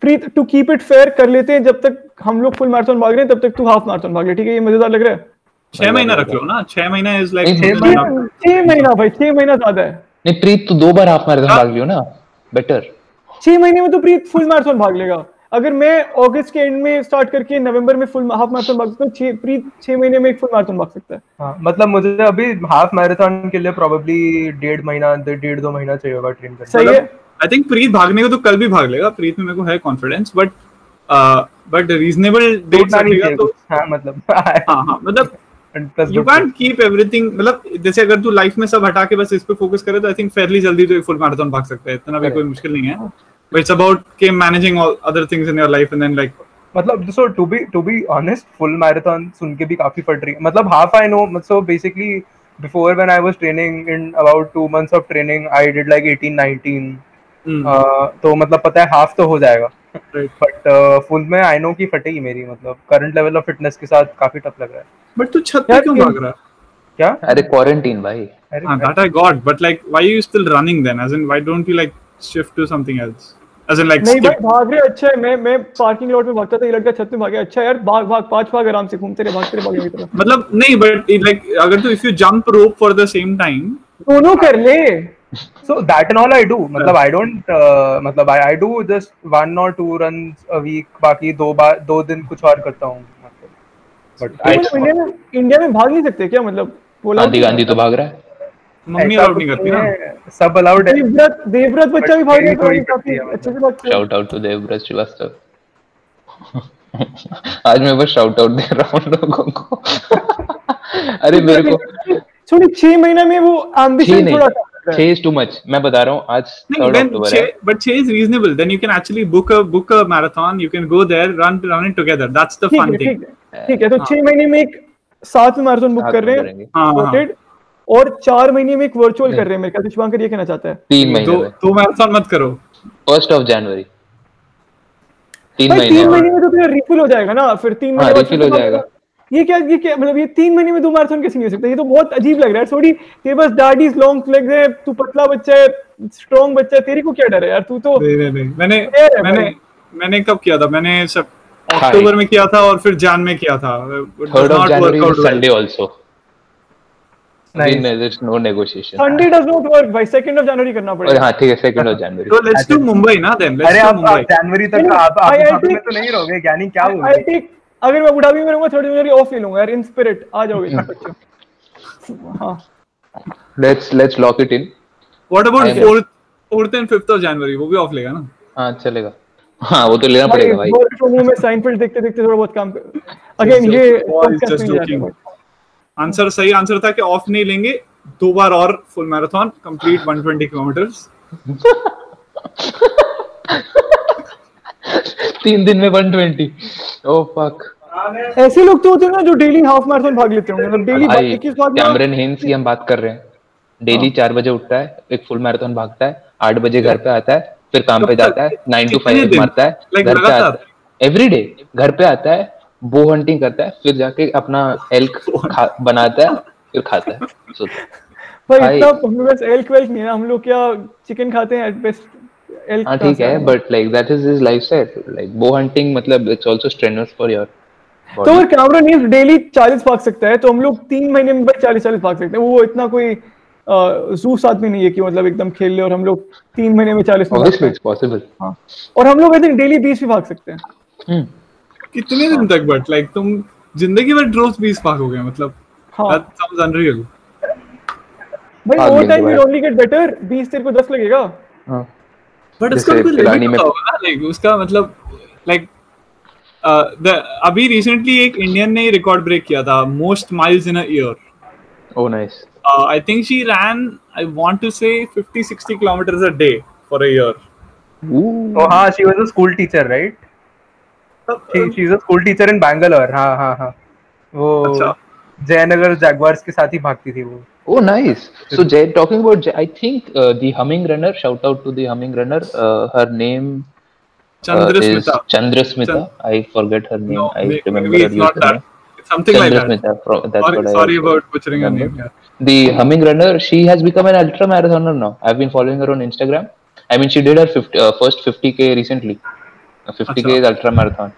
Preet to keep it fair कर लेते हैं। जब तक हम लोग फुल मैराथन भाग रहे हैं तब तक तू हाफ़ मैराथन भाग ले। ठीक है ये मज़ेदार लग रहा है। छह महीना रख लो ना। छह महीना इज़ लाइक महीना- छह महीना भाई छह महीना ज़्यादा है। नहीं प्रीत तो दो बार हाफ़ मैराथन हाँ। भाग लियो ना बेटर छह महीने में तो प्रीत फुल मैराथन भाग लेगा। अगर मैं अगस्त के एंड में स्टार्ट करके नवंबर में फुल हाफ़ मैराथन भाग सकता हूँ प्रीत छह महीने में एक फुल मैराथन भाग सकता है। हाँ, मतलब मुझे अभी हाफ़ मैराथन के लिए प्रोबेबली डेढ़ महीना डेढ़ दो महीना चाहिए होगा ट्रेन करने सही है। आई थिंक प्रीत भागने को तो कल भी भाग लेगा। प्रीत में मेरे को है confidence but but reasonable date टूटना नहीं रखेगा चाहिए तो कुछ। हाँ मतलब हाँ मतलब यू good कीप एवरीथिंग मतलब जैसे अगर तू लाइफ में सब हटा के बस इस पे फोकस करे तो आई थिंक फेयरली जल्दी तो एक फुल मैराथन भाग सकता है। इतना भी कोई मुश्किल नहीं है। बट इट्स अबाउट के managing all other things in your life and then like मतलब so to be to be honest full marathon सुन के भी काफ़ी फट रही है। मतलब half I know so basically before when I was training in about two months of training I did like 18 19 uh, तो मतलब पता है हाफ़ तो हो जाएगा। बट फुल में आई नो की फटेगी मेरी मतलब करंट लेवल ऑफ़ फिटनेस के साथ काफ़ी टफ लग रहा है। बट तू छत पे क्यों भाग रहा है? क्या? अरे क्वारंटीन भाई। अरे हाँ, that I got, but like, why are you still running then? As in, why don't you like shift to something else? As in, नहीं भाई भाग रहे अच्छा है मैं मैं पार्किंग लॉट में भागता था ये लड़का छत में भागे अच्छा यार भाग भाग पाँच भाग आराम से घूमते रहे भागते रहे भागने की तरफ़। मतलब नहीं it, like अगर तू if you jump rope for the same time दोनों कर ले। So that and all I do. मतलब I don't uh, मतलब I I do just one or two runs a week बाकी दो बार दो दिन कुछ और करता हूँ बट तो मतलब इंडिया में इंडिया में भाग नहीं सकते क्या? मतलब गांधी गांधी तो भाग रहा है। मम्मी अलाउड नहीं करती ना। सब अलाउड है। देवव्रत देवव्रत बच्चा भी भाग रहा थोड़ी है काफ़ी अच्छे से भागता है shout out to Devvrat Srivastava. आज मैं बस शाउट आउट दे रहा हूँ लोगों को। अरे मेरे को सुनी छह महीने में वो एम्बिशन थोड़ा सा छह इज़ टू मच मैं बता रहा हूँ आज नहीं थर्ड then है। But is reasonable. Then you can actually book a book a marathon. You can go there run run it together. That's the fun thing. ठीक है तो छह महीने में एक सात मैराथन बुक कर रहे हैं। हाँ, हाँ। और चार महीने में एक वर्चुअल कर रहे हैं मेरे ख्याल से शुभांकर ये कहना चाहता है। तीन महीने दो में। दो marathon मत करो। फ़र्स्ट ऑफ़ जनवरी तीन महीने तीन महीने में तो तेरा रिफिल हो जाएगा ना फिर तीन हाँ, महीने refill हो तो जाएगा। ये क्या ये क्या मतलब ये तीन महीने में दो मैराथन कैसे नहीं हो सकता? ये तो बहुत अजीब लग रहा है थोड़ी तेरे पास डैडीज लॉन्ग लेग्स है तू पतला बच्चा है स्ट्रॉन्ग बच्चा है तेरे को क्या डर है यार? तू तो नहीं नहीं नहीं। मैंने मैंने मैंने कब किया था? मैंने सब अक्टूबर में किया था और फिर जान में किया था। Third of January Sunday also Nice. There is no negotiation Sunday does not work भाई। सेकंड ऑफ़ जनवरी करना पड़ेगा। हाँ ठीक है सेकंड ऑफ़ जनवरी तो लेट्स डू मुंबई ना देन अरे लेट्स डू आप मुंबई जनवरी तक आप आप में तो नहीं रहोगे ज्ञानी क्या बोल आई रहे टेक अगर मैं बुढ़ापी में रहूँगा थर्ड जनवरी ऑफ़ ले लूँगा यार इन स्पिरिट आ जाओगे हाँ। Let's let's lock it in what about I- fourth fourth and fifth of January वो भी ऑफ़ लेगा ना? हाँ चलेगा। हाँ वो तो लेना पड़ेगा भाई। वर्क फ्रॉम होम में साइनफील्ड देखते देखते थोड़ा बहुत काम अगेन ये joking. जाएगा। आंसर सही आंसर था कि ऑफ़ नहीं लेंगे। दो बार और फुल मैराथन कंप्लीट 120 किलोमीटर्स तीन दिन में 120 ओह फक ऐसे लोग तो होते हैं ना जो डेली हाफ़ मैराथन भाग लेते होंगे। डेली भाई 21 भागना कैमरन हिंस की हम बात कर रहे हैं। डेली चार बजे उठता है एक फुल मैराथन भागता है आठ बजे घर पे आता है फिर काम पे जाता है नाइन टू फाइव मारता है घर पे आता है। एवरी डे घर पे आता है बो हंटिंग करता है फिर जाके अपना एल्क बनाता है फिर खाता है। भाई भाई- इतना हम लोग एल्क वेल्क नहीं है। हम लोग क्या चिकन खाते हैं एट बेस्ट एल्क हाँ ठीक है but like that is his lifestyle like bow hunting मतलब it's also strenuous for your तो अगर कैमरन हिंस डेली 40 भाग सकता है तो हम लोग तीन महीने में भाई 40 40 भाग सकते हैं। वो इतना कोई जूस आदमी नहीं है कि मतलब एकदम खेल ले और हम लोग तीन महीने में 40 भाग ऑब्वियसली सकते इट्स पॉसिबल हैं। हाँ। और हम लोग आई थिंक डेली 20 भी भाग सकते हैं। हम्म। कितने दिन तक बट लाइक तुम ज़िंदगी भर रोज 20 भागोगे मतलब हाँ। that sounds भाई भाग ओवर लेंगे टाइम भाई। विल ओनली गेट बेटर 20 तेरे को 10 लगेगा। हाँ। बट उसका लिमिट में- होगा ना लाइक उसका मतलब लाइक द अभी रिसेंटली एक इंडियन ने रिकॉर्ड ब्रेक किया था most miles in a year oh nice I think she ran I want to say 50 60 kilometres a day for a year तो हाँ she was a school teacher right she she is a school teacher in Bangalore हाँ हाँ हाँ. वो अच्छा। जयनगर जैगवार्स के साथ ही भागती थी वो. Oh, nice. So, Jay, talking about, Jay, I think uh, the Humming Runner, shout out to the Humming Runner. Uh, her name uh, is Chandra I forget her name. No, I maybe, remember maybe it's not that. Name. Something Chandra like that. From, sorry, sorry about butchering her name. Yeah. The Humming Runner, she has become an ultra marathoner now. I've been following her on Instagram. I mean, she did her 50, uh, first 50k recently. Uh, 50k Achha. is ultra marathon.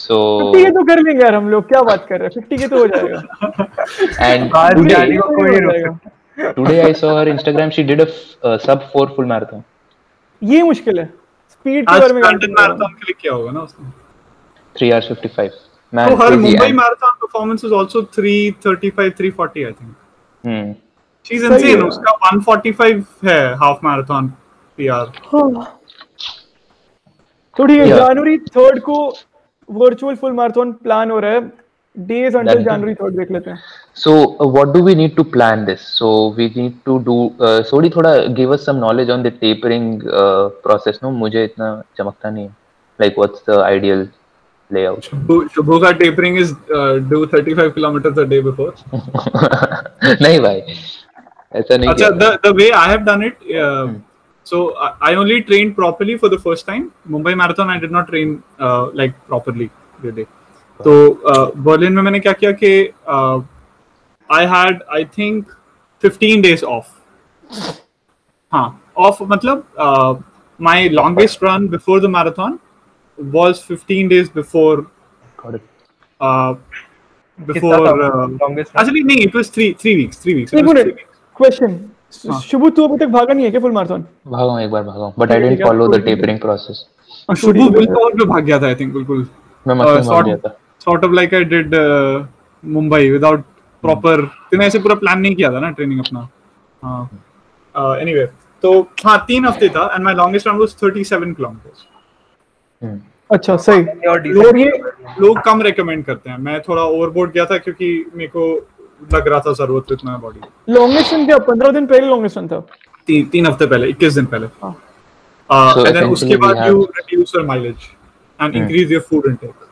So 50 के तो कर लेंगे यार हम लोग क्या बात कर रहे हैं 50 के तो हो जाएगा हो today I saw her Instagram. She did a uh, sub four full marathon. ये मुश्किल है स्पीड के आज बारे में हैं मैराथन के लिए क्या होगा ना उसने Three hours fifty five. तो हर Mumbai marathon performance is also 335 340 I think. She is सही इनसेन। उसका 145 है हाफ़ मैराथन पीआर तो ठीक है. जनवरी थर्ड को वर्चुअल फुल मैराथन प्लान हो रहा है डेज़ अंटिल जनवरी थर्ड देख लेते हैं। So what do we need to plan this so we need to do sorry थोड़ा give us some knowledge on the tapering process no मुझे इतना चमकता नहीं like what's the ideal layout Shubho का tapering is do 35 kilometer a day before नहीं भाई ऐसा नहीं अच्छा the way I have done it so I, I only trained properly for the first time. Mumbai Marathon, I did not train uh, like properly really. तो Berlin में मैंने क्या किया कि I had I think 15 days off हाँ off मतलब my longest run before the marathon was 15 days before Got it. uh, before uh, longest actually नहीं weeks it एक was three minute weeks. Question हाँ। शुभ तू अभी तक भागा नहीं है क्या फुल मैराथन भागा हूँ एक बार भागा हूँ बट आई ठीक डेंट ठीक है, फॉलो द टेपरिंग प्रोसेस और शुभू बिल्कुल पे भाग गया था आई थिंक बिल्कुल। मैं Uh, मस्त भाग गया था। sort of like I did uh, Mumbai without proper तूने ऐसे पूरा प्लान नहीं किया था ना ट्रेनिंग अपना। हाँ। एनीवे तो हाँ तीन हफ़्ते था and my longest run was 37 kilometers hmm, अच्छा सही। लोग ये लोग कम रेकमेंड करते हैं। मैं थोड़ा ओवरबोर्ड गया था क्योंकि मेरे को लग रहा था ज़रूरत इतना बॉडी लॉन्गेस्ट रन क्या 15 दिन पहले लॉन्गेस्ट रन था तीन तीन हफ़्ते पहले 21 दिन पहले हाँ। एंड देन उसके बाद you reduce your mileage and increase your food intake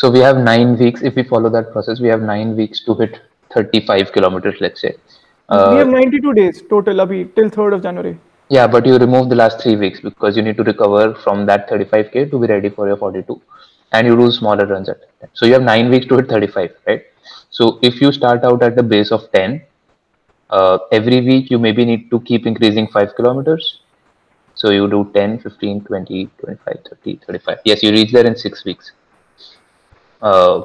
So we have nine weeks. If we follow that process, we have nine weeks to hit 35 kilometers, let's say. we Uh, have 92 days total अभी till 3rd of January yeah, but you remove the last three weeks because you need to recover from that 35k to be ready for your 42, and you do smaller runs at that. So you have nine weeks to hit 35, right? So if you start out at the base of 10, uh, every week you maybe need to keep increasing five kilometers. So you do 10, 15, 20, 25, 30, 35. Yes, you reach there in six weeks. Uh,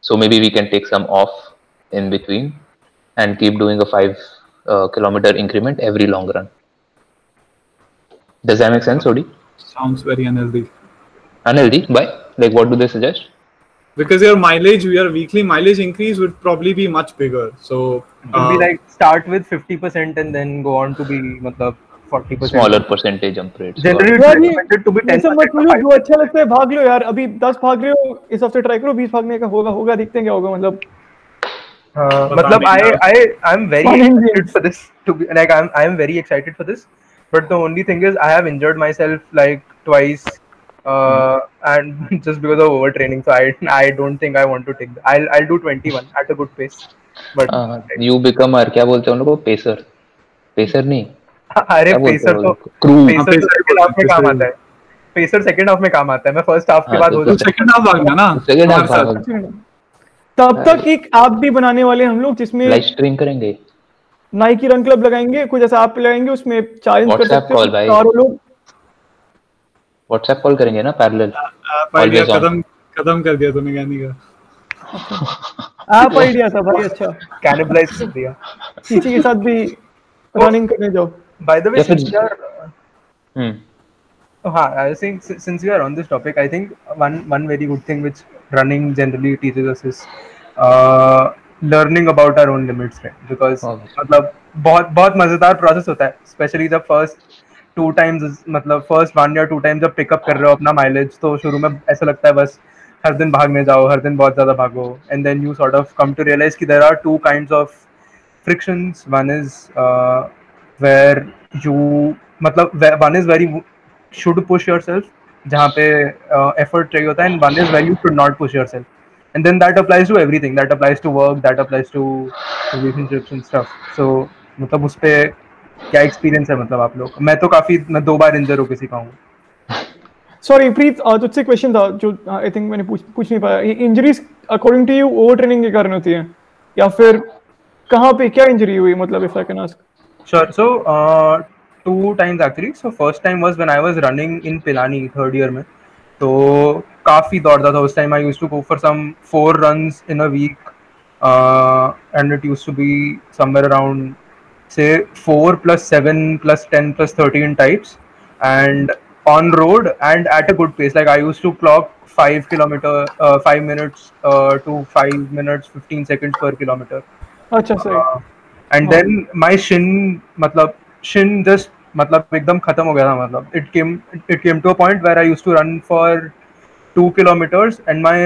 so maybe we can take some off in between and keep doing a five uh, kilometer increment every long run. Does that make sense, Odi? sounds very unhealthy Unhealthy? Why? Like, what do they suggest? Because your mileage your weekly mileage increase would probably be much bigger so would be uh, like start with 50% and then go on to be matlab 40%. Smaller percentage jump rates. Generally, it's recommended to be 10% सब मत बोलो जो 5%. अच्छा लगता है भाग लो यार अभी 10 भाग रहे हो इस हफ़्ते ट्राई करो 20 भागने का होगा होगा देखते हैं क्या होगा मतलब Uh, matlab, I I I'm very excited for this. To be like I'm I'm very excited for this. But the only thing is I have injured myself like twice, uh, and just because of overtraining. So I I don't think I want to take. The, I'll I'll do 21 at a good pace. But Uh, you become और क्या बोलते हैं उन लोगों को pacer pacer नहीं अरे क्या बोलते पेसर हैं तो हाँ, पेसर सेकंड हाफ़ में काम आता है पेसर सेकंड हाफ़ में काम आता है मैं फ़र्स्ट हाफ़ के हाँ, बाद तो हो तो जाता सेकंड हाफ़ भागना ना सेकंड हाफ़ हमारे साथ। तब तक एक ऐप भी बनाने वाले हम लोग जिसमें लाइव स्ट्रीम करेंगे नाइकी रन क्लब लगाएँगे कुछ ऐसा ऐप लगाएँगे उसमें चैलेंज कर सकते हो भाई। चारों लोग व्हाट्सएप कॉल करेंगे ना पैरेलल आप आइडिया. खत्म खत्म कर दिया तूने ज्ञानी का ऐप आइडिया था भाई अच्छा कैनिबलाइज कर दिया किसी के साथ भी रनिंग करने जाओ by the way since we are hmm Uh, si- since we are on this topic, I think one one very good thing which running generally teaches us is uh, learning about our own limits, right? Because Obviously. मतलब बहुत बहुत मज़ेदार process होता है specially जब first two times मतलब first one या two time जब पिकअप कर रहे हो अपना माइलेज तो शुरू में ऐसा लगता है बस हर दिन भागने जाओ, हर दिन बहुत ज़्यादा भागो। And then you sort of come to realise कि there are two kind of friction one is where you मतलब one is very should push yourself जहाँ पे एफर्ट चाहिए होता है and one is where you should not push yourself and then that applies to everything that applies to work that applies to relationships and stuff so मतलब उस पर क्या experience है मतलब आप लोग मैं तो काफ़ी मैं दो बार इंजर हो किसी का हूँ सॉरी प्रीत अ, तुझसे क्वेश्चन था जो आई थिंक मैंने पूछ पूछ नहीं पाया injuries according to you over training के कारण होती है या फिर कहाँ पे क्या इंजरी हुई मतलब if I can ask. So, uh, two times actually. So, first time was when I was running in Pilani, third year. Mein. तो काफ़ी दौड़ता था उस time I used to go for some four runs in a week and it used to be somewhere around say 4 plus 7 plus 10 plus 13 types and on road and at a good pace like i used to clock 5 kilometer uh, 5 minutes uh, to 5 minutes 15 seconds per kilometer अच्छा सही uh, and then my shin मतलब shin just मतलब एकदम खत्म हो गया था मतलब it came it came to a point where I used to run for two kilometers and my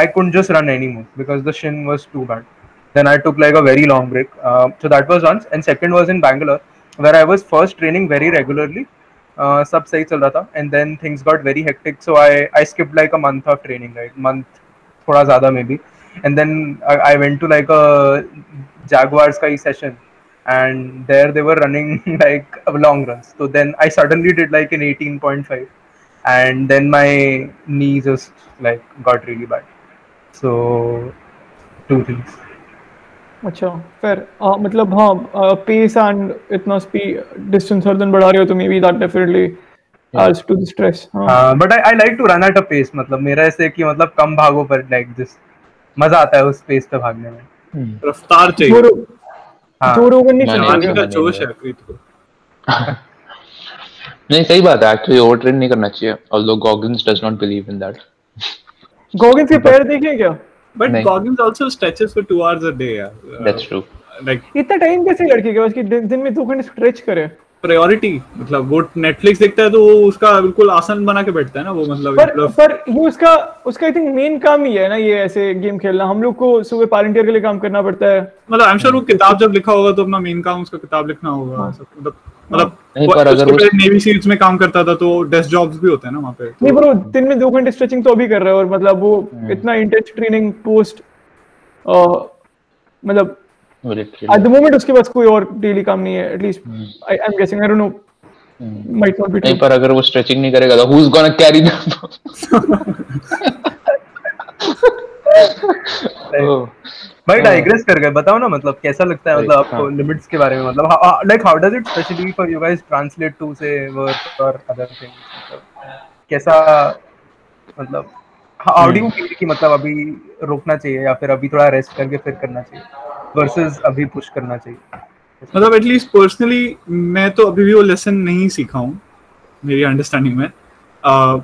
I couldn't just run anymore because the shin was too bad. Then I took like a very long break. Uh, so that was once. And second was in Bangalore, where I was first training very regularly. Uh, sub sahi chal raha tha, and then things got very hectic. So I, I skipped like a month of training, like month, thoda zyada maybe. And then I, I went to like a Jaguars kai session and there they were running like long runs. So then I suddenly did like an 18.5 and then my knee just like got really bad. So two things. अच्छा फिर मतलब हाँ pace and इतना speed distance हर दिन बढ़ा रहे हो तो maybe that definitely adds to the stress हाँ. but I, I like to run at a pace मतलब मेरा ऐसे कि मतलब कम भागो पर like just मज़ा आता है उस पेस पे भागने में। रफ्तार चाहिए। हाँ। जो रोगन नहीं मैंने- चला का जोश है प्रीत को। नहीं सही बात है एक्चुअली ओवर ट्रेन नहीं करना चाहिए although Goggins does not believe in that Goggin के पैर देखे क्या? But. Goggins also stretches for 2 hours a day यार दैट्स ट्रू लाइक इतना टाइम कैसे लड़के के पास कि दिन दिन में 2 घंटे स्ट्रेच करे? प्रायोरिटी मतलब वो नेटफ्लिक्स देखता है तो वो उसका बिल्कुल आसन बना के बैठता है ना वो मतलब पर मतलब पर ये उसका उसका आई थिंक मेन काम ही है ना ये ऐसे गेम खेलना। हम लोग को सुबह पारंटियर के लिए काम करना पड़ता है। मतलब आई एम श्योर वो किताब जब लिखा होगा तो अपना मेन काम उसका किताब लिखना होगा ऐसा मतलब मतलब पर अगर वो- नेवी सील्स में काम करता था तो डेस्क जॉब्स भी होते हैं ना वहाँ पे। नहीं पर दिन में दो घंटे स्ट्रेचिंग तो अभी कर रहा है और मतलब वो इतना इंटेंस ट्रेनिंग पोस्ट मतलब एट लिटरली द मोमेंट उसके पास कोई और डेली काम नहीं है at least I I am guessing I don't know might not be नहीं पर अगर वो स्ट्रेचिंग नहीं करेगा तो who is gonna carry that भाई डाइग्रेस कर गए। बताओ ना मतलब कैसा लगता है मतलब आपको हाँ। लिमिट्स के बारे में मतलब like how does it specially for you guys translate to say work और अदर थिंग्स कैसा मतलब हाउ डू यू फील कि मतलब अभी रोकना चाहिए या फिर अभी थोड़ा रेस्ट करके फिर करना चाहिए? वर्सेस अभी पुश करना चाहिए। मतलब एटलीस्ट पर्सनली मैं तो अभी भी वो लेसन नहीं सीखा हूँ मेरी अंडरस्टैंडिंग में। uh,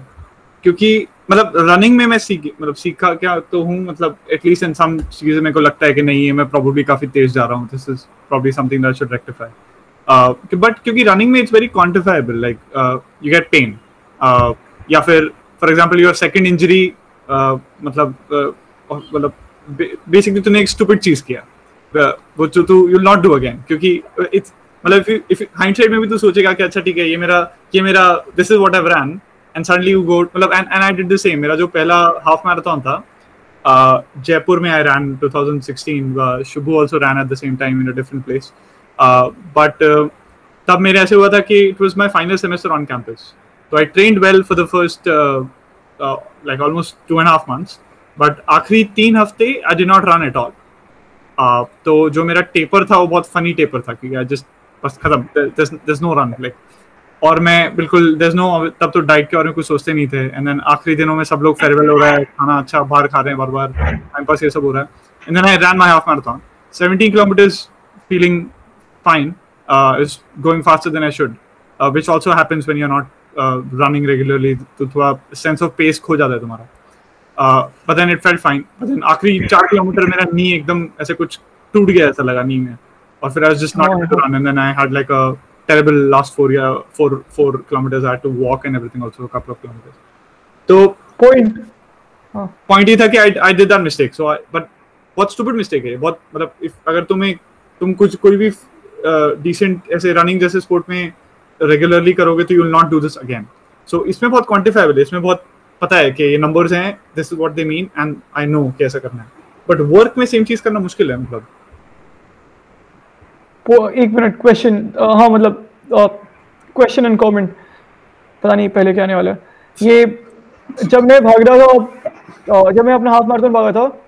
क्योंकि मतलब रनिंग में मैं सीख मतलब सीखा क्या तो हूँ मतलब एटलीस्ट इन सम चीज़ें मेरे को लगता है कि नहीं है मैं प्रोबेबली काफ़ी तेज जा रहा हूँ। This is probably something that should rectify but क्योंकि रनिंग में it's very quantifiable like you get pain या फिर for example your second injury मतलब मतलब बेसिकली तूने एक स्टूपिड चीज़ किया। वो जो तू यू नॉट डू अगेन क्योंकि इट्स मतलब इफ़ इफ़ हाइंडसाइड में भी तू सोचेगा कि अच्छा ठीक है ये मेरा ये मेरा this is what I run and suddenly you go मतलब and and I did the same मेरा जो पहला हाफ़ मैराथन था uh, जयपुर में I run 2016 Shubhu also ran at the same time in a different place but तब मेरे ऐसे हुआ था कि it was my final semester on campus तो I trained well for the first like almost two and half months but आखिरी तीन हफ़्ते I did not run at all Uh, तो जो मेरा टेपर था वो बहुत फनी टेपर था क्योंकि जस्ट बस खत्म। नो रन लाइक और मैं बिल्कुल नो तब तो डाइट के बारे में कुछ सोचते नहीं थे। एंड देन आखिरी दिनों में सब लोग फेयरवेल हो रहा है खाना अच्छा बाहर खा रहे हैं बार बार टाइम पास ये सब हो रहा है। And then I ran my half marathon 17 kilometers feeling fine uh, is going faster than I should uh, which also happens when you're not uh, running regularly तो थोड़ा sense of pace खो जाता है तुम्हारा। Uh, but then it felt fine but then आखिरी चार kilometre मेरा नी एकदम ऐसे कुछ टूट गया ऐसा लगा नी में और फिर I was just not able to run and then I had like a terrible last four year four four kilometers I had to walk and everything also a couple of kilometers तो point point ये था कि I did that mistake so but बहुत stupid mistake है ये, बहुत मतलब if अगर तुम्हें तुम कुछ कोई भी डिसेंट ऐसे रनिंग जैसे स्पोर्ट में रेगुलरली करोगे तो you will not do this again so इसमें बहुत क्वांटिफाइबल है इसमें बहुत पता है कि ये नंबर्स हैं this is what they mean and I know कि करना है। बट वर्क में सेम चीज़ करना मुश्किल है मतलब। वो एक मिनट क्वेश्चन हाँ मतलब क्वेश्चन एंड कमेंट पता नहीं पहले क्या आने वाला है। ये, जब मैं भाग रहा था जब मैं अपना हाफ़ मैराथन भागा था,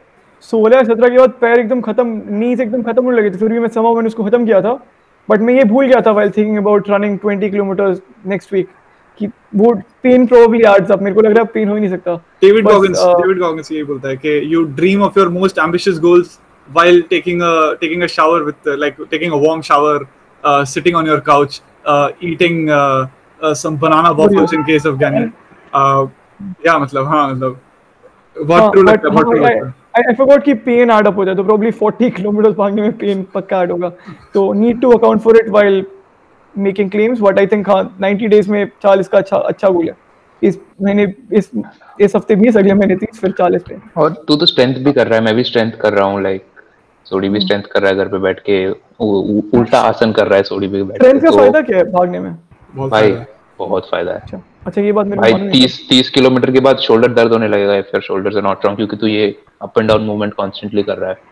सोलह सत्रह के बाद पैर एकदम खत्म नीज एकदम खत्म होने लगे थे। फिर भी मैं समाव मैंने उसको खत्म किया था। बट मैं ये भूल गया था while thinking about running twenty kilometer next week कि वो पेन प्रोबेबली एड्स अप मेरे को लग रहा है पेन हो ही नहीं सकता Goggins uh, David Goggins यही बोलता है कि goals while taking a taking a shower with uh, like taking a warm shower uh, sitting on your couch uh, eating uh, uh, some banana waffles in case of Gani uh, yeah मतलब हाँ मतलब बहुत हाँ, true but लगता है बहुत true हाँ, लगता है I forgot कि पेन ऐड अप हो जाए तो probably 40 किलोमीटर भागने में पेन पक्का ऐड होगा तो need to account for it while making claims but I think हाँ 90 days में 40 का अच्छा अच्छा गोल है। इस महीने इस इस हफ़्ते 20 अगले महीने 30 फिर 40 पे। और तू तो स्ट्रेंथ भी कर रहा है मैं भी स्ट्रेंथ कर रहा हूँ लाइक सोडी भी स्ट्रेंथ कर रहा है घर पे बैठ के उल्टा आसन कर रहा है सोडी भी बैठ के ट्रेंड का तो फ़ायदा क्या है भागने में? भाई बहुत फ़ायदा है। अच्छा अच्छा ये बात मेरे भाई मालूम नहीं तीस तीस किलोमीटर के बाद शोल्डर दर्द होने लगेगा your shoulders are not strong क्योंकि तू ये up and down movement constantly कर रहा है।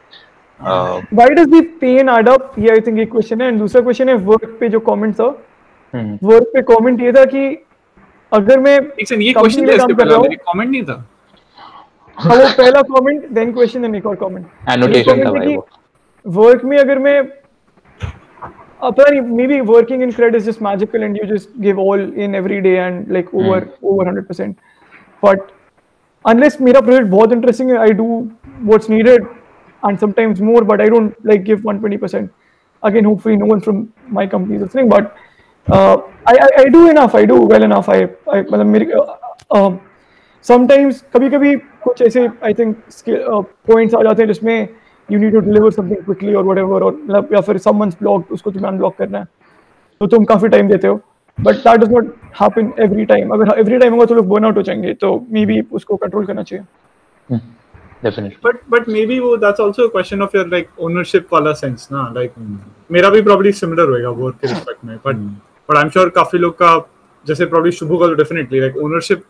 Uh, why does the pain add up? ये आई थिंक एक क्वेश्चन है। एंड दूसरा क्वेश्चन है वर्क पे जो कमेंट था वर्क पे कमेंट ये था कि अगर मैं ये क्वेश्चन था इसके कर पहले हूँ। कमेंट नहीं था। हाँ, वो पहला कमेंट देन क्वेश्चन एंड एक और कमेंट annotation था भाई वो। वर्क में अगर मैं अपना नहीं maybe working in CRED is just magical and you just give all in every day and like over over 100% but unless मेरा प्रोजेक्ट बहुत इंटरेस्टिंग है I do what's needed and sometimes more but i don't like give 120% again hopefully no one from my company is listening but uh, I, I i do enough i do well enough. I i मतलब मेरी uh, sometimes कभी कभी कुछ ऐसे I think points आ जाते हैं जिसमें you need to deliver something quickly और whatever और मतलब या फिर समवंस ब्लॉक उसको तुम्हें अनब्लॉक करना है तो तुम काफ़ी टाइम देते हो but that does not happen every time अगर एवरी टाइम होगा तो लोग बर्न आउट हो जाएँगे तो मे बी उसको कंट्रोल करना चाहिए डेफिनेटली but but maybe वो that's also a question of your like ownership वाला sense ना like मेरा भी probably similar होएगा work के respect में but but I'm sure काफ़ी लोग का जैसे probably शुभू का तो definitely like ownership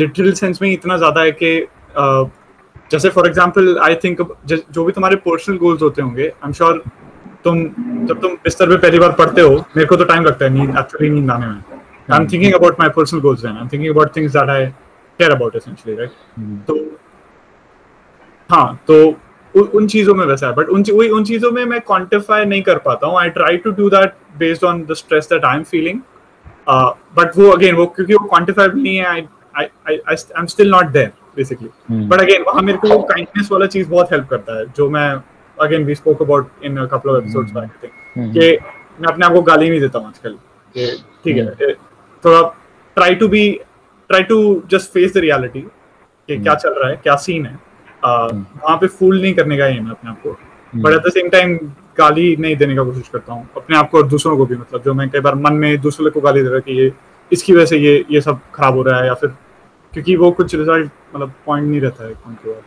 literal sense में इतना ज़्यादा है कि uh, जैसे फॉर एग्ज़ाम्पल आई थिंक जो भी तुम्हारे पर्सनल गोल्स होते होंगे आई एम श्योर तुम जब तुम बिस्तर पे पहली बार पढ़ते हो मेरे को तो टाइम लगता है नींद एक्चुअली नींद आने में। I am thinking about my personal goals then I am thinking about things that I care about essentially right तो हाँ तो उ- उन चीज़ों में वैसा है बट उन उन चीज़ों में मैं क्वांटिफाई नहीं कर पाता हूँ। I try to do that based on the stress that I am feeling but वो अगेन वो क्योंकि वो क्वांटिफाइबल नहीं है I I I am still not there basically but again वहाँ मेरे को काइंडनेस वाला चीज़ बहुत हेल्प करता है जो मैं again we spoke about in couple of episodes back I think कि मैं अपने आप को गाली नहीं देता हूँ आजकल कि ठीक है थोड़ा try to be try to just face the reality कि क्या चल रहा है क्या सीन है। वहाँ पे फूल नहीं करने का एम है अपने आप को। But at the same time गाली नहीं देने का कोशिश करता हूँ। अपने आप को और दूसरों को भी मतलब जो मैं कई बार मन में दूसरे को गाली दे रहा कि ये इसकी वजह से ये ये सब खराब हो रहा है या फिर क्योंकि वो कुछ रिज़ल्ट मतलब पॉइंट नहीं रहता है बाद।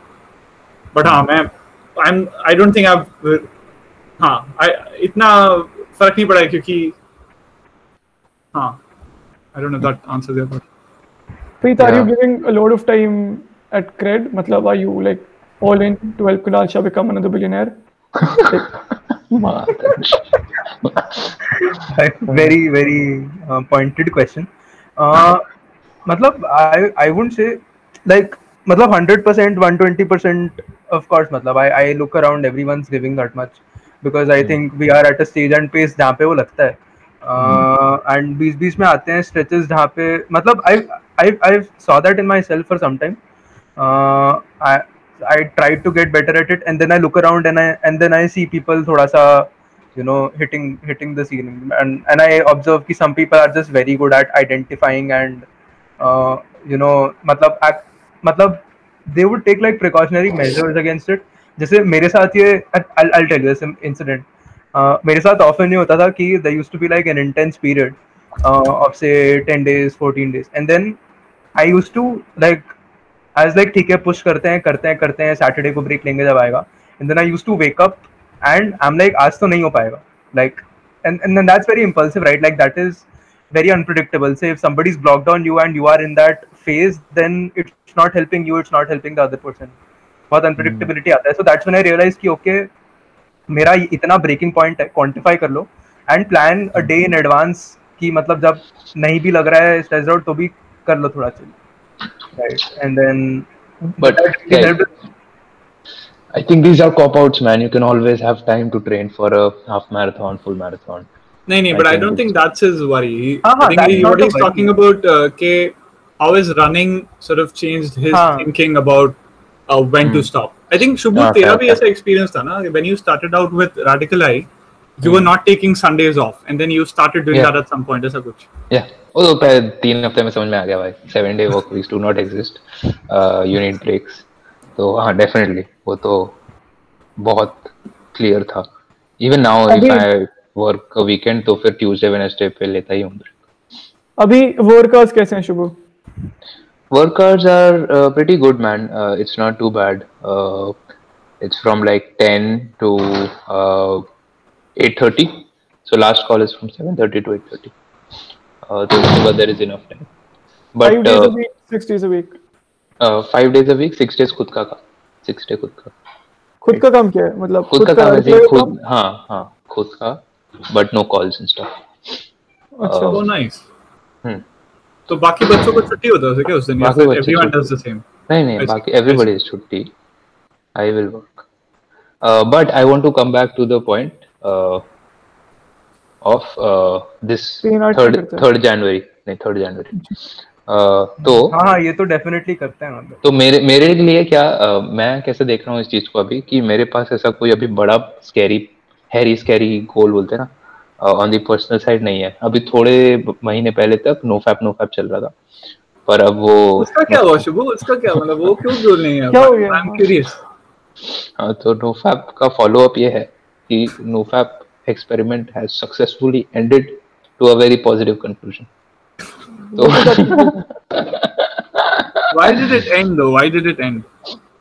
बट हाँ मैं I am I don't think I हाँ I- इतना फ़र्क नहीं पड़ा है क्योंकि हाँ I don't know that answer your Preet, are you giving a lot of time at Cred? Matlab, are you like all in to help Kunal Shah become another billionaire? very very uh, pointed question uh, मतलब I I wouldn't say like मतलब 100% 120% of course मतलब I I look around everyone's giving that much because I think we are at a stage and pace जहाँ पे वो लगता है and बीच बीच में आते हैं स्ट्रेचेस जहाँ पे मतलब I I I saw that in myself for some time uh, I I try to get better at it and then I look around and I and then I see people थोड़ा सा you know hitting hitting the ceiling and and I observe कि some people are just very good at identifying and uh, you know मतलब act, मतलब they would take like precautionary measures against it जैसे मेरे साथ ये I'll, I'll tell you this incident uh, मेरे साथ often ये होता था कि there used to be like an intense period uh, of say 10 days 14 days and then I used to like I like ठीक है पुश करते हैं करते हैं करते हैं सैटरडे को ब्रेक लेंगे जब आएगा. And then I used to wake and I am like आज तो नहीं हो पाएगा. Like and and that's very impulsive right like that is very unpredictable say if somebody is block down you and you are in that phase then it's not helping you it's not helping the other person बहुत hmm. Unpredictability आता है। So that's one I realise की okay मेरा इतना breaking point है quantify कर लो and plan a day in advance कि मतलब जब नहीं भी लग रहा है स्ट्रेस आउट तो भी कर लो थोड़ा चलिए Right. And then, but yeah, I think these are cop outs, man. You can always have time to train for a half marathon, full marathon. No, no, but I don't think that's his worry. Uh-huh, I think he, what he's talking about, uh, how how is running sort of changed his huh. thinking about uh, when hmm. to stop. I think Shubhu, okay, ah, tera bhi experience tha na, when you started out with Radical Eye, you hmm. were not taking Sundays off, and then you started doing yeah. that at some point. Aisa kuch. Yeah. वो तो पहले तीन हफ़्ते में समझ में आ गया भाई seven day work weeks do not exist you need breaks तो हाँ डेफिनेटली वो तो बहुत क्लियर था even now if I work weekend तो फिर ट्यूसडे वेडनेसडे पे लेता ही हूँ अभी वर्कर्स कैसे हैं शुभ hours are uh, pretty good, man. Uh, it's not too bad. Uh, it's from like 10 to uh, 8.30. So last call is from 7.30 to 8.30. Uh, उसके बाद there is enough time. Five But days a uh, week six days a week uh, five days a week, six days खुद का का six day खुद का खुद का काम क्या है मतलब खुद का काम ही खुद हाँ हाँ खुद का but no calls and stuff. अच्छा Oh nice. हम्म तो बाकी बच्चों को छुट्टी होता है क्या उस दिन बाकी बच्चे everyone does the same. नहीं नहीं बाकी everybody is छुट्टी I will work uh, but I want to come back to the third करते हैं। third January नहीं third January. Uh, तो हाँ हाँ ये तो डेफिनेटली करते हैं मतलब तो मेरे मेरे लिए क्या uh, मैं कैसे देख रहा हूँ इस चीज़ को अभी कि मेरे पास ऐसा कोई अभी बड़ा स्कैरी हैरी स्कैरी गोल बोलते हैं ना ऑन दी पर्सनल साइड नहीं है। अभी थोड़े महीने पहले तक नो फैप नो फैप चल रहा था। पर अब वो उसका क्या हुआ शुभू? उसका क्या मतलब वो क्यों गोल नहीं है? क्या हो गया? आई एम क्यूरियस हाँ तो नोफैप का फॉलो अप ये है कि NoFap experiment has successfully ended to a very positive conclusion. So Why did it end though? Why did it end?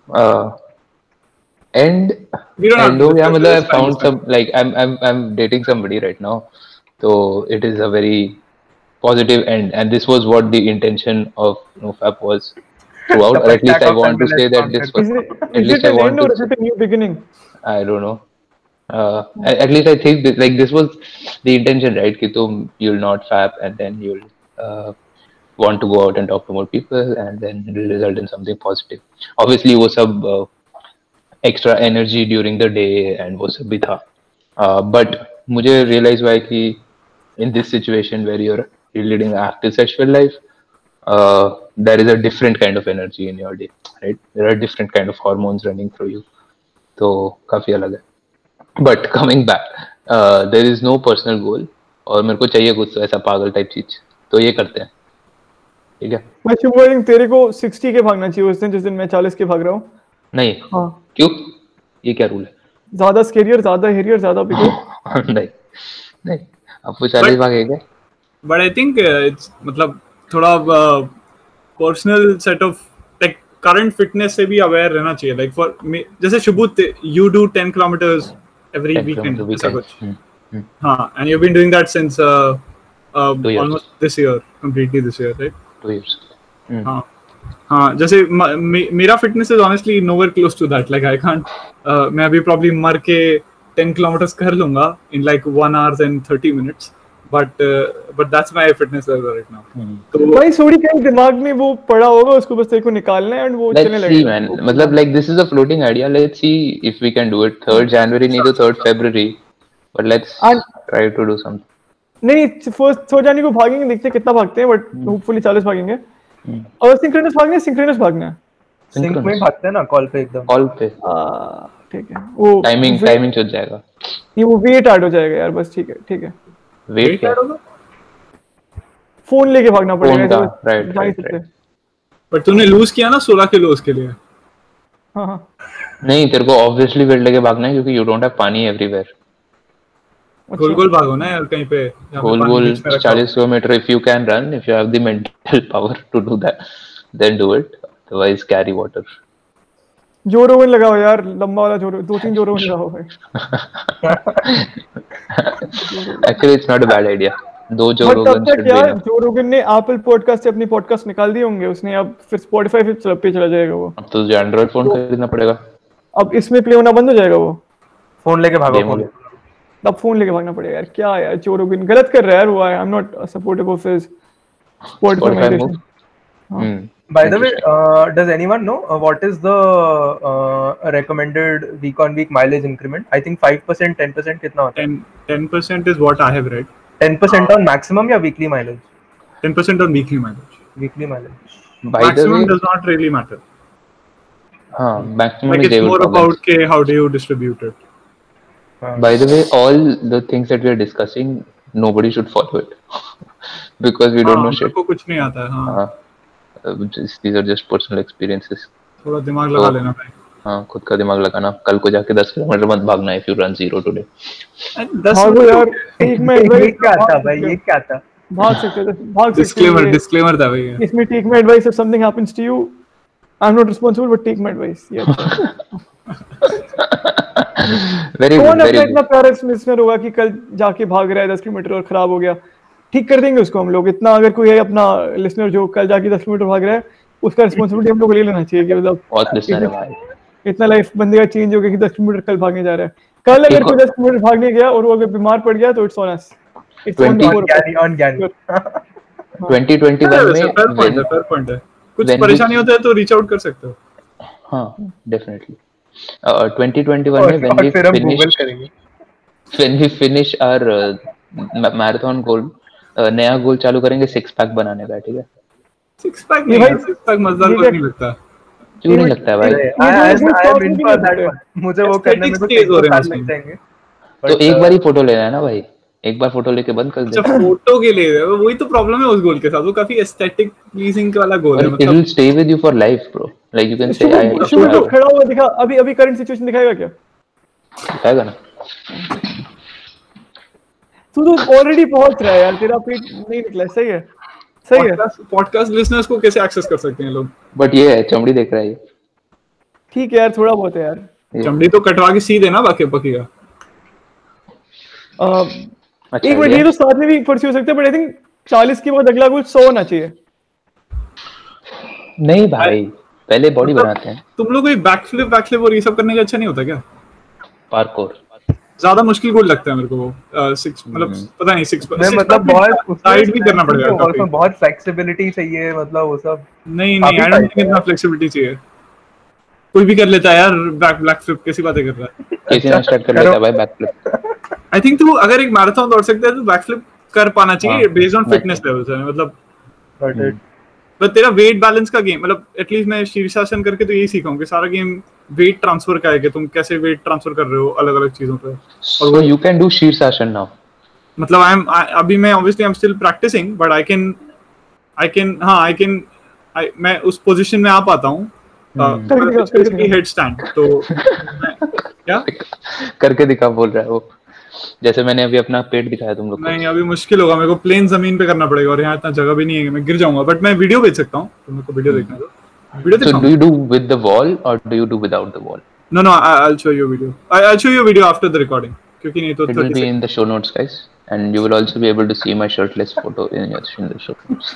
Uh, end. We don't end yeah, I found some like I'm I'm I'm dating somebody right now, so it is a very positive end, and this was what the intention of NoFap was throughout. or at least I want to say that this was. It, at least I want to. Or is it a new beginning? I don't know. Uh, at least I think this, like this was the intention, right? कि तुम you'll not fap and then you'll uh, want to go out and talk to more people and then it will result in something positive. Obviously वो सब uh, extra energy during the day and वो सब भी था. Uh, but मुझे realize हुआ है कि situation where you're leading an active sexual life, uh, there is a different kind of energy in your day, right? There are different kind of hormones running through you. तो काफ़ी अलग है but coming back there is no personal goal और मेरे को चाहिए कुछ ऐसा पागल टाइप चीज़। तो ये करते हैं। ठीक है? मैं शुभ आई थिंक तेरे को 60 के भागना चाहिए उस दिन जिस दिन मैं 40 के भाग रहा हूँ। नहीं। हाँ। क्यों? ये क्या रूल है? ज़्यादा स्केरियर ज़्यादा हेरियर ज़्यादा बिगर नहीं। नहीं। अब वो चालीस But- भागेगा but I think uh, it's मतलब थोड़ा personal set of like current fitness से भी aware रहना चाहिए। Like for me जैसे Shubhu you do 10 kilometers every weekend ऐसा कुछ हम्म, हाँ and you've been doing that since uh, uh, almost this year completely this year right two years हाँ हाँ जैसे मेरा fitness is honestly nowhere close to that like I can't मैं अभी problem मर के 10 किलोमीटर्स कर लूँगा in like 1 hours and 30 minutes but but that's my fitness level right now तो भाई थोड़ी कहीं दिमाग में वो पड़ा होगा उसको बस तेरे को निकालना है एंड वो चलने Let's see, लगेगा man. मतलब like this is a floating idea. Let's see if we can do it. Third January नहीं तो third February. But let's And- try to do something. नहीं फ़र्स्ट थर्ड जाने को भागेंगे देखते कितना भागते हैं बट होपफुली 40 भागेंगे और सिंक्रोनस भागना सिंक्रोनस भागना सिंक में भागते हैं ना कॉल पे एकदम Call पे ठीक है वो टाइमिंग टाइमिंग चल जाएगा. ये वो वेट ऐड हो जाएगा यार बस ठीक है ठीक है Wait क्या? फ़ोन लेके भागना पड़ेगा ही सकते। right. तूने लूज किया ना 16 किलो उसके लिए हाँ हाँ नहीं तेरे को ऑब्वियसली वेट लेके भागना है क्योंकि you don't have pani everywhere गोल गोल भागो ना यार कहीं पे गोल गोल बीच में रखा हो। 40 kilometer if you can run if you have the mental power to do that then do it otherwise carry water Joe Rogan लगाओ यार लंबा वाला जो दो तीन जो रोगन लगाओ भाई। Actually it's not a bad idea दो जो रोगन तब तक यार जो रोगन ने एप्पल पॉडकास्ट से अपनी पॉडकास्ट निकाल दिए होंगे उसने अब फिर स्पॉटिफाई पे चला पे चला जाएगा वो। अब तो तुझे एंड्रॉइड फ़ोन खरीदना पड़ेगा। अब इसमें प्ले होना बंद हो जाएगा वो। फ़ोन लेके भागो फ़ोन। अब फ़ोन लेके भागना पड़ेगा यार क्या यार जो रोगन गलत कर रहा है यार वो I am not supportive of his Spotify move. Hmm. By the way, uh, does anyone know uh, what is the uh, recommended week on week mileage increment? I think 5%, 10% कितना होता है? 10 10% is what I have read 10% on maximum या weekly mileage? 10% on weekly mileage. Weekly mileage. By the Maximum way, does not really matter. हाँ, maximum Like is it's David more Robbins. about okay, how do you distribute it. By the way, all the things that we are discussing, nobody should follow it because we don't हाँ, know shit. सबको कुछ नहीं आता है हाँ हाँ, uh, just- These are just personal experiences. थोड़ा दिमाग लगा तो- लेना भाई। हाँ, खुद का दिमाग लगाना। कल को जाके 10 किलोमीटर मत भागना if you run zero today. दस भागो यार एक मैं ये क्या था भाई? ये क्या था? भाग सकते हो भाग सकते डिस्क्लेमर हो डिस्क्लेमर था भैया इसमें take my advice if something happens to you I am not responsible but take my advice ये कौन good, अपना very इतना. प्यारा लिसनर होगा कि कल जाके भाग रहा है दस किलोमीटर और खराब हो गया? ठीक कर देंगे उसको हम लोग। इतना अगर कोई है अपना लिसनर जो कल जाके दस किलोमीटर भाग रहा है उसका रिस्पॉन्सिबिलिटी हम लोग ले लेना चाहिए कि मतलब बहुत listener है भाई. इतना लाइफ बंदे का चेंज हो गया कि दस किलोमीटर कल भागने जा रहा है। कल अगर कोई दस किलोमीटर भागने गया और वो अगर बीमार पड़ गया तो it's on us it's on 20 on Gyani. on Gyani 2021 में fair point when- fair point कुछ परेशानी होता है तो रीच आउट कर सकते हो। हाँ, definitely. 2021 में when we फिर हम Google finish when we finish our marathon goal uh, नया गोल चालू करेंगे सिक्स पैक बनाने का ठीक है? सिक्स पैक नहीं भाई- सिक्स पैक मज़ेदार ये को नहीं लगता। क्यों नहीं लगता है भाई? ये. मुझे वो करने में कुछ Aesthetics हो रहे हैं साल लग जाएँगे तो एक uh, बार ही फ़ोटो लेना है ना भाई? एक बार फ़ोटो लेके बंद कर अच्छा दे फ़ोटो के लिए वही तो प्रॉब्लम है उस गोल के साथ। वो काफ़ी एस्थेटिक प्लीजिंग वाला गोल है मतलब for life bro. Like you can say I शुभ शुभ तो खड़ा हुआ दिखा अभी अभी करंट सिचुएशन दिखाएगा क्या? दिखाएगा ना। तू तो ऑलरेडी पहुँच रहा है यार तेरा पेट नहीं निकला सही है सही है। पॉडकास्ट लिसनर्स को कैसे एक्सेस कर सकते हैं लोग? बट ये है चमड़ी देख रहा है ये। ठीक है यार थोड़ा बहुत है यार। चमड़ी तो कटवा के सी देना बाकी बाकी का। अ, अच्छा एक मिनट ये। ये तो साथ में भी परस्यू हो सकता है बट आई थिंक 40 के बाद अगला गोल 100 होना चाहिए। नहीं भाई पहले बॉडी मतलब- बनाते हैं। तुम लोग कोई बैकफ्लिप बैकफ्लिप और ये सब करने का अच्छा नहीं होता क्या? पार्कोर ज़्यादा मुश्किल गोल लगता है मेरे को वो सिक्स मतलब पता नहीं सिक्स मैं मतलब बहुत साइड भी करना पड़ेगा उसमें काफ़ी। बहुत फ्लेक्सिबिलिटी चाहिए मतलब वो सब। नहीं नहीं आई डोंट थिंक इतना फ्लेक्सिबिलिटी चाहिए। कोई भी कर लेता है यार बैक बैक फ्लिप कैसी बातें कर रहा है? किसी ने स्टार्ट कर लेता है भाई बैकफ्लिप आई थिंक तू अगर एक मैराथन दौड़ सकता है तो बैक फ्लिप कर पाना चाहिए बेस्ड ऑन फिटनेस लेवल्स है मतलब। It- बट तेरा वेट बैलेंस का गेम मतलब एटलीस्ट मैं शीर्षासन करके तो यही सीखा हूँ कि सारा गेम वेट ट्रांसफ़र का है कि तुम कैसे वेट ट्रांसफ़र कर रहे हो अलग अलग चीज़ों पे। So you can do shirshasana now मतलब आई एम अभी मैं obviously I am still practicing but I can I can हाँ आई कैन मैं उस पोजीशन में आ पाता हूँ। करके दिखाओ, करके दिखाओ। हेड स्टैंड तो क्या? करके दिखा बोल रहा है वो। जैसे मैंने अभी अपना पेट दिखाया तुम लोग नहीं अभी मुश्किल होगा मेरे को प्लेन ज़मीन पे करना पड़ेगा और यहाँ इतना जगह भी नहीं है मैं गिर जाऊँगा बट मैं वीडियो भेज सकता हूँ तो मेरे को वीडियो देखना दो दिखाऊँ do you do with the wall or do you do without the wall? No no I will show you video I will show you video after the recording क्योंकि नहीं तो It will 30 be in the show notes, guys, and you will also be able to see my shirtless photo in your in the show notes.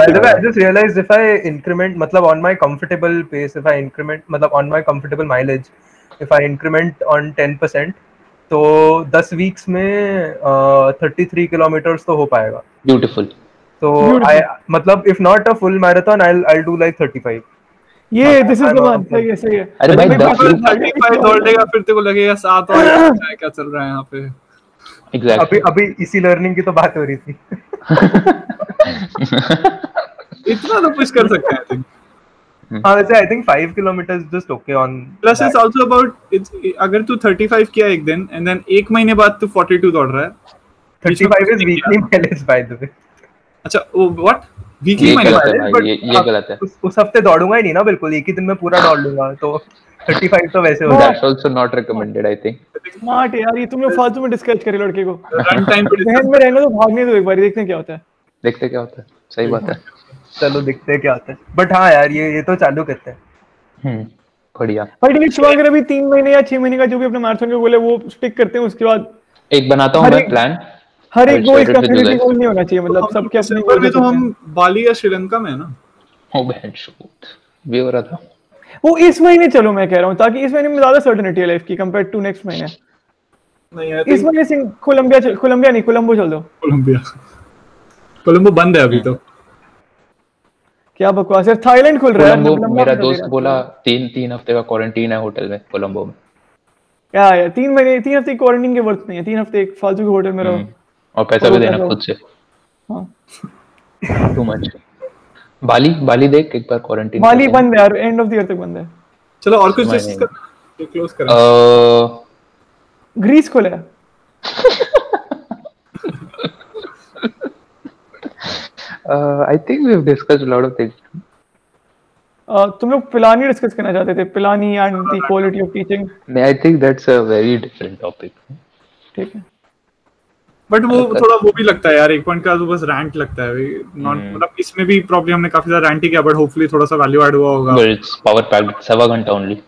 By the way, I just realized if I increment, मतलब on my comfortable pace, if I increment, मतलब on my comfortable mileage, if I increment on 10%, तो दस weeks में uh, 33 kilometers तो हो पाएगा. So Beautiful. I मतलब if not a full marathon, I'll I'll do like 35. ये दिस इज़ द वन सही है सही है अरे भाई मैं दस बिल्कुल लोग- थर्टी फाइव दौड़ लेगा फिर तेरे को लगेगा सात और क्या क्या चल रहा है यहाँ पे Exactly. अभी अभी इसी लर्निंग की तो बात हो रही थी. इतना तो पुश कर सकते हैं आई थिंक हाँ वैसे I think 5 kilometers just okay on. Plus that. It's also about it's अगर तू 35 किया एक दिन एंड देन एक महीने बाद तू 42 दौड़ रहा है 35 is weekly mileage by the way. अच्छा वो व्हाट वीकली भाई, But ये गलत है. उस, उस हफ़्ते दौड़ूँगा ही नहीं ना बिल्कुल एक ही दिन में पूरा दौड़ लूँगा तो 35 तो वैसे हो। जाएगा That's also not recommended, I think. Smart यार ये तुमने फालतू में डिस्कस करे लड़के को रन टाइम पे में रहने दो भागने दो एक बार देखते हैं क्या होता है देखते क्या होता है. सही बात है. चलो देखते हैं क्या होता है बट हाँ यार ये ये तो चालू करते हैं हम्म. बढ़िया. अगर अभी तीन महीने या छह महीने का जो भी अपना मैराथन का है वो स्टिक करते हैं उसके बाद एक बनाता हूँ मैं प्लान. हर एक गोल फिनिशिंग गोल नहीं होना चाहिए मतलब सबके अपने दिसंबर goals में तो हम बाली या श्रीलंका में है ना ओ बहन शूट. भी हो रहा था. वो इस महीने चलो मैं कह रहा हूँ ताकि इस महीने में ज़्यादा सर्टेनिटी है लाइफ की कंपेयर टू नेक्स्ट महीने नहीं इस महीने से कोलंबिया कोलंबिया नहीं कोलंबो चल दो कोलंबिया कोलंबो बंद है अभी तो क्या बकवास है? थाईलैंड खुल रहा है कोलंबो मेरा दोस्त बोला तीन तीन हफ़्ते का क्वारंटीन है होटल में कोलंबो में. क्या है? तीन महीने तीन हफ़्ते क्वारंटीन के वर्थ नहीं है। तीन हफ़्ते एक फालतू के होटल में रहो। हम्म, और पैसा भी देना खुद से। हाँ। टू मच बाली बाली देख एक बार क्वारंटीन माली बंद है यार एंड ऑफ़ द ईयर तक बंद है। चलो और कुछ डिस्कस कर क्लोज कर। ग्रीस खोला I think we have discussed lot of things uh, तुम लोग पिलानी डिस्कस करना चाहते थे Pilani and the quality of teaching I think that's a very different topic ठीक है। बट वो थोड़ा वो भी लगता है यार एक पॉइंट का तो बस रैंट लगता है नॉट हम्म। मतलब इसमें भी प्रॉब्लम हमने काफ़ी ज़्यादा रैंट ही किया बट होपफुली थोड़ा सा वैल्यू ऐड हुआ होगा। बट इट्स पावर पैक्ड सवा घंटा ओनली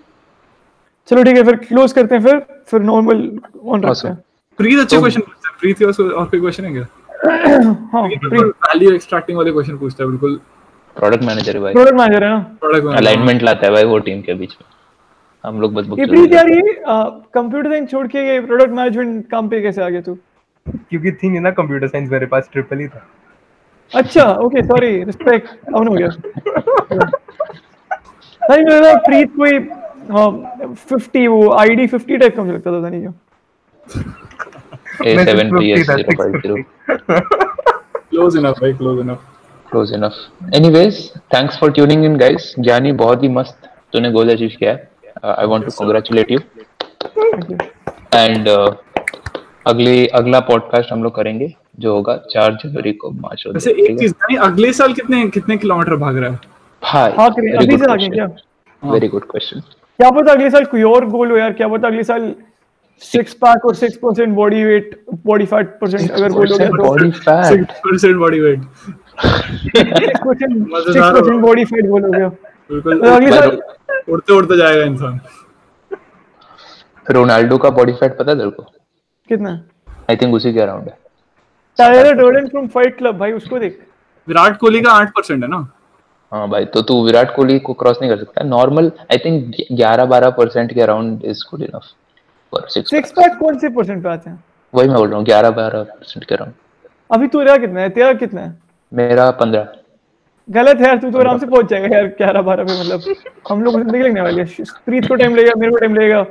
चलो ठीक है फिर क्लोज करते हैं फिर फिर नॉर्मल ऑन रखते हैं। प्रीत अच्छे क्वेश्चन पूछता है। प्रीत और कोई क्वेश्चन है क्या? वैल्यू एक्सट्रैक्टिंग वाले क्वेश्चन पूछता है बिल्कुल। प्रोडक्ट मैनेजर है भाई। प्रोडक्ट मैनेजर है ना? प्रोडक्ट अलाइनमेंट लाता है भाई वो टीम के बीच में। हम लोग बस बुक ये प्रीत यार ये कंप्यूटर साइंस छोड़ के ये प्रोडक्ट मैनेजमेंट काम पे कैसे आ गया तू? क्योंकि थी नहीं ना कंप्यूटर साइंस मेरे पास ट्रिपल ही था। अच्छा ओके सॉरी रिस्पेक्ट डाउन हो गया। नहीं मुझे लगा प्रीत कोई हाँ 50 वो आईडी 50 टाइप का मुझे लगता था नहीं क्या ए मैं सेवन पी 650 एस था, zero five zero 650 close enough भाई close enough close enough anyways thanks for tuning in guys Gyani बहुत ही मस्त तूने गोल अचीव किया है I want to congratulate you thank you and अगले अगला पॉडकास्ट हम लोग करेंगे जो होगा चार जनवरी को मार्च वैसे एक चीज़ अगले साल कितने कितने किलोमीटर भाग रहा है? हाय हाँ अभी से आगे क्या? वेरी गुड क्वेश्चन क्या पता अगले साल कोई और गोल हो यार क्या पता अगले साल सिक्स पैक और six percent body weight body fat percent अगर गया तो body fat 6% body weight six percent body fat goal गया बिल्कुल। तो अगले साल उड़ते उड़ते जाएगा इंसान। रोनाल्डो का बॉडी फैट पता है तेरे को? कितना? आई थिंक उसी के अराउंड है। Tyler Durden from Fight Club भाई उसको देख। विराट कोहली का 8% है ना? हाँ भाई तो तू विराट कोहली को क्रॉस नहीं कर सकता। नॉर्मल आई थिंक 11-12 परसेंट के around is good enough for six six pack कौन से परसेंट पे आते हैं? वही मैं बोल रहा हूँ 11-12 परसेंट के अराउंड। अभी तेरा कितना है? तेरा कितना है? मेरा 15 गलत है यार तू तो आराम से पहुँच जाएगा यार ग्यारह बारह पे मतलब। हम लोग ज़िंदगी लगने वाली है। प्रीत को टाइम लगेगा मेरे को टाइम लगेगा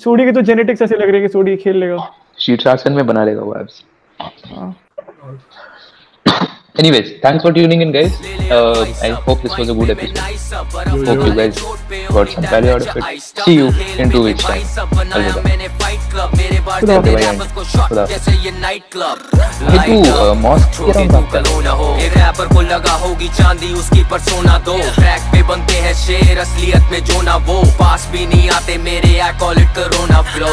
सोडी के तो जेनेटिक्स ऐसे लग रहे हैं कि सोडी खेल लेगा। शीर्षासन में बना लेगा वो एप्स हाँ। Anyways, thanks for tuning in, guys. Uh, I hope this was a good episode. Hope you guys got some value out of it. See you in two weeks' time. तू, uh, कर। होगी चांदी उसकी persona दो track पे बनते हैं शेर असलियत में जो ना वो पास भी नहीं आते मेरे I call it corona flow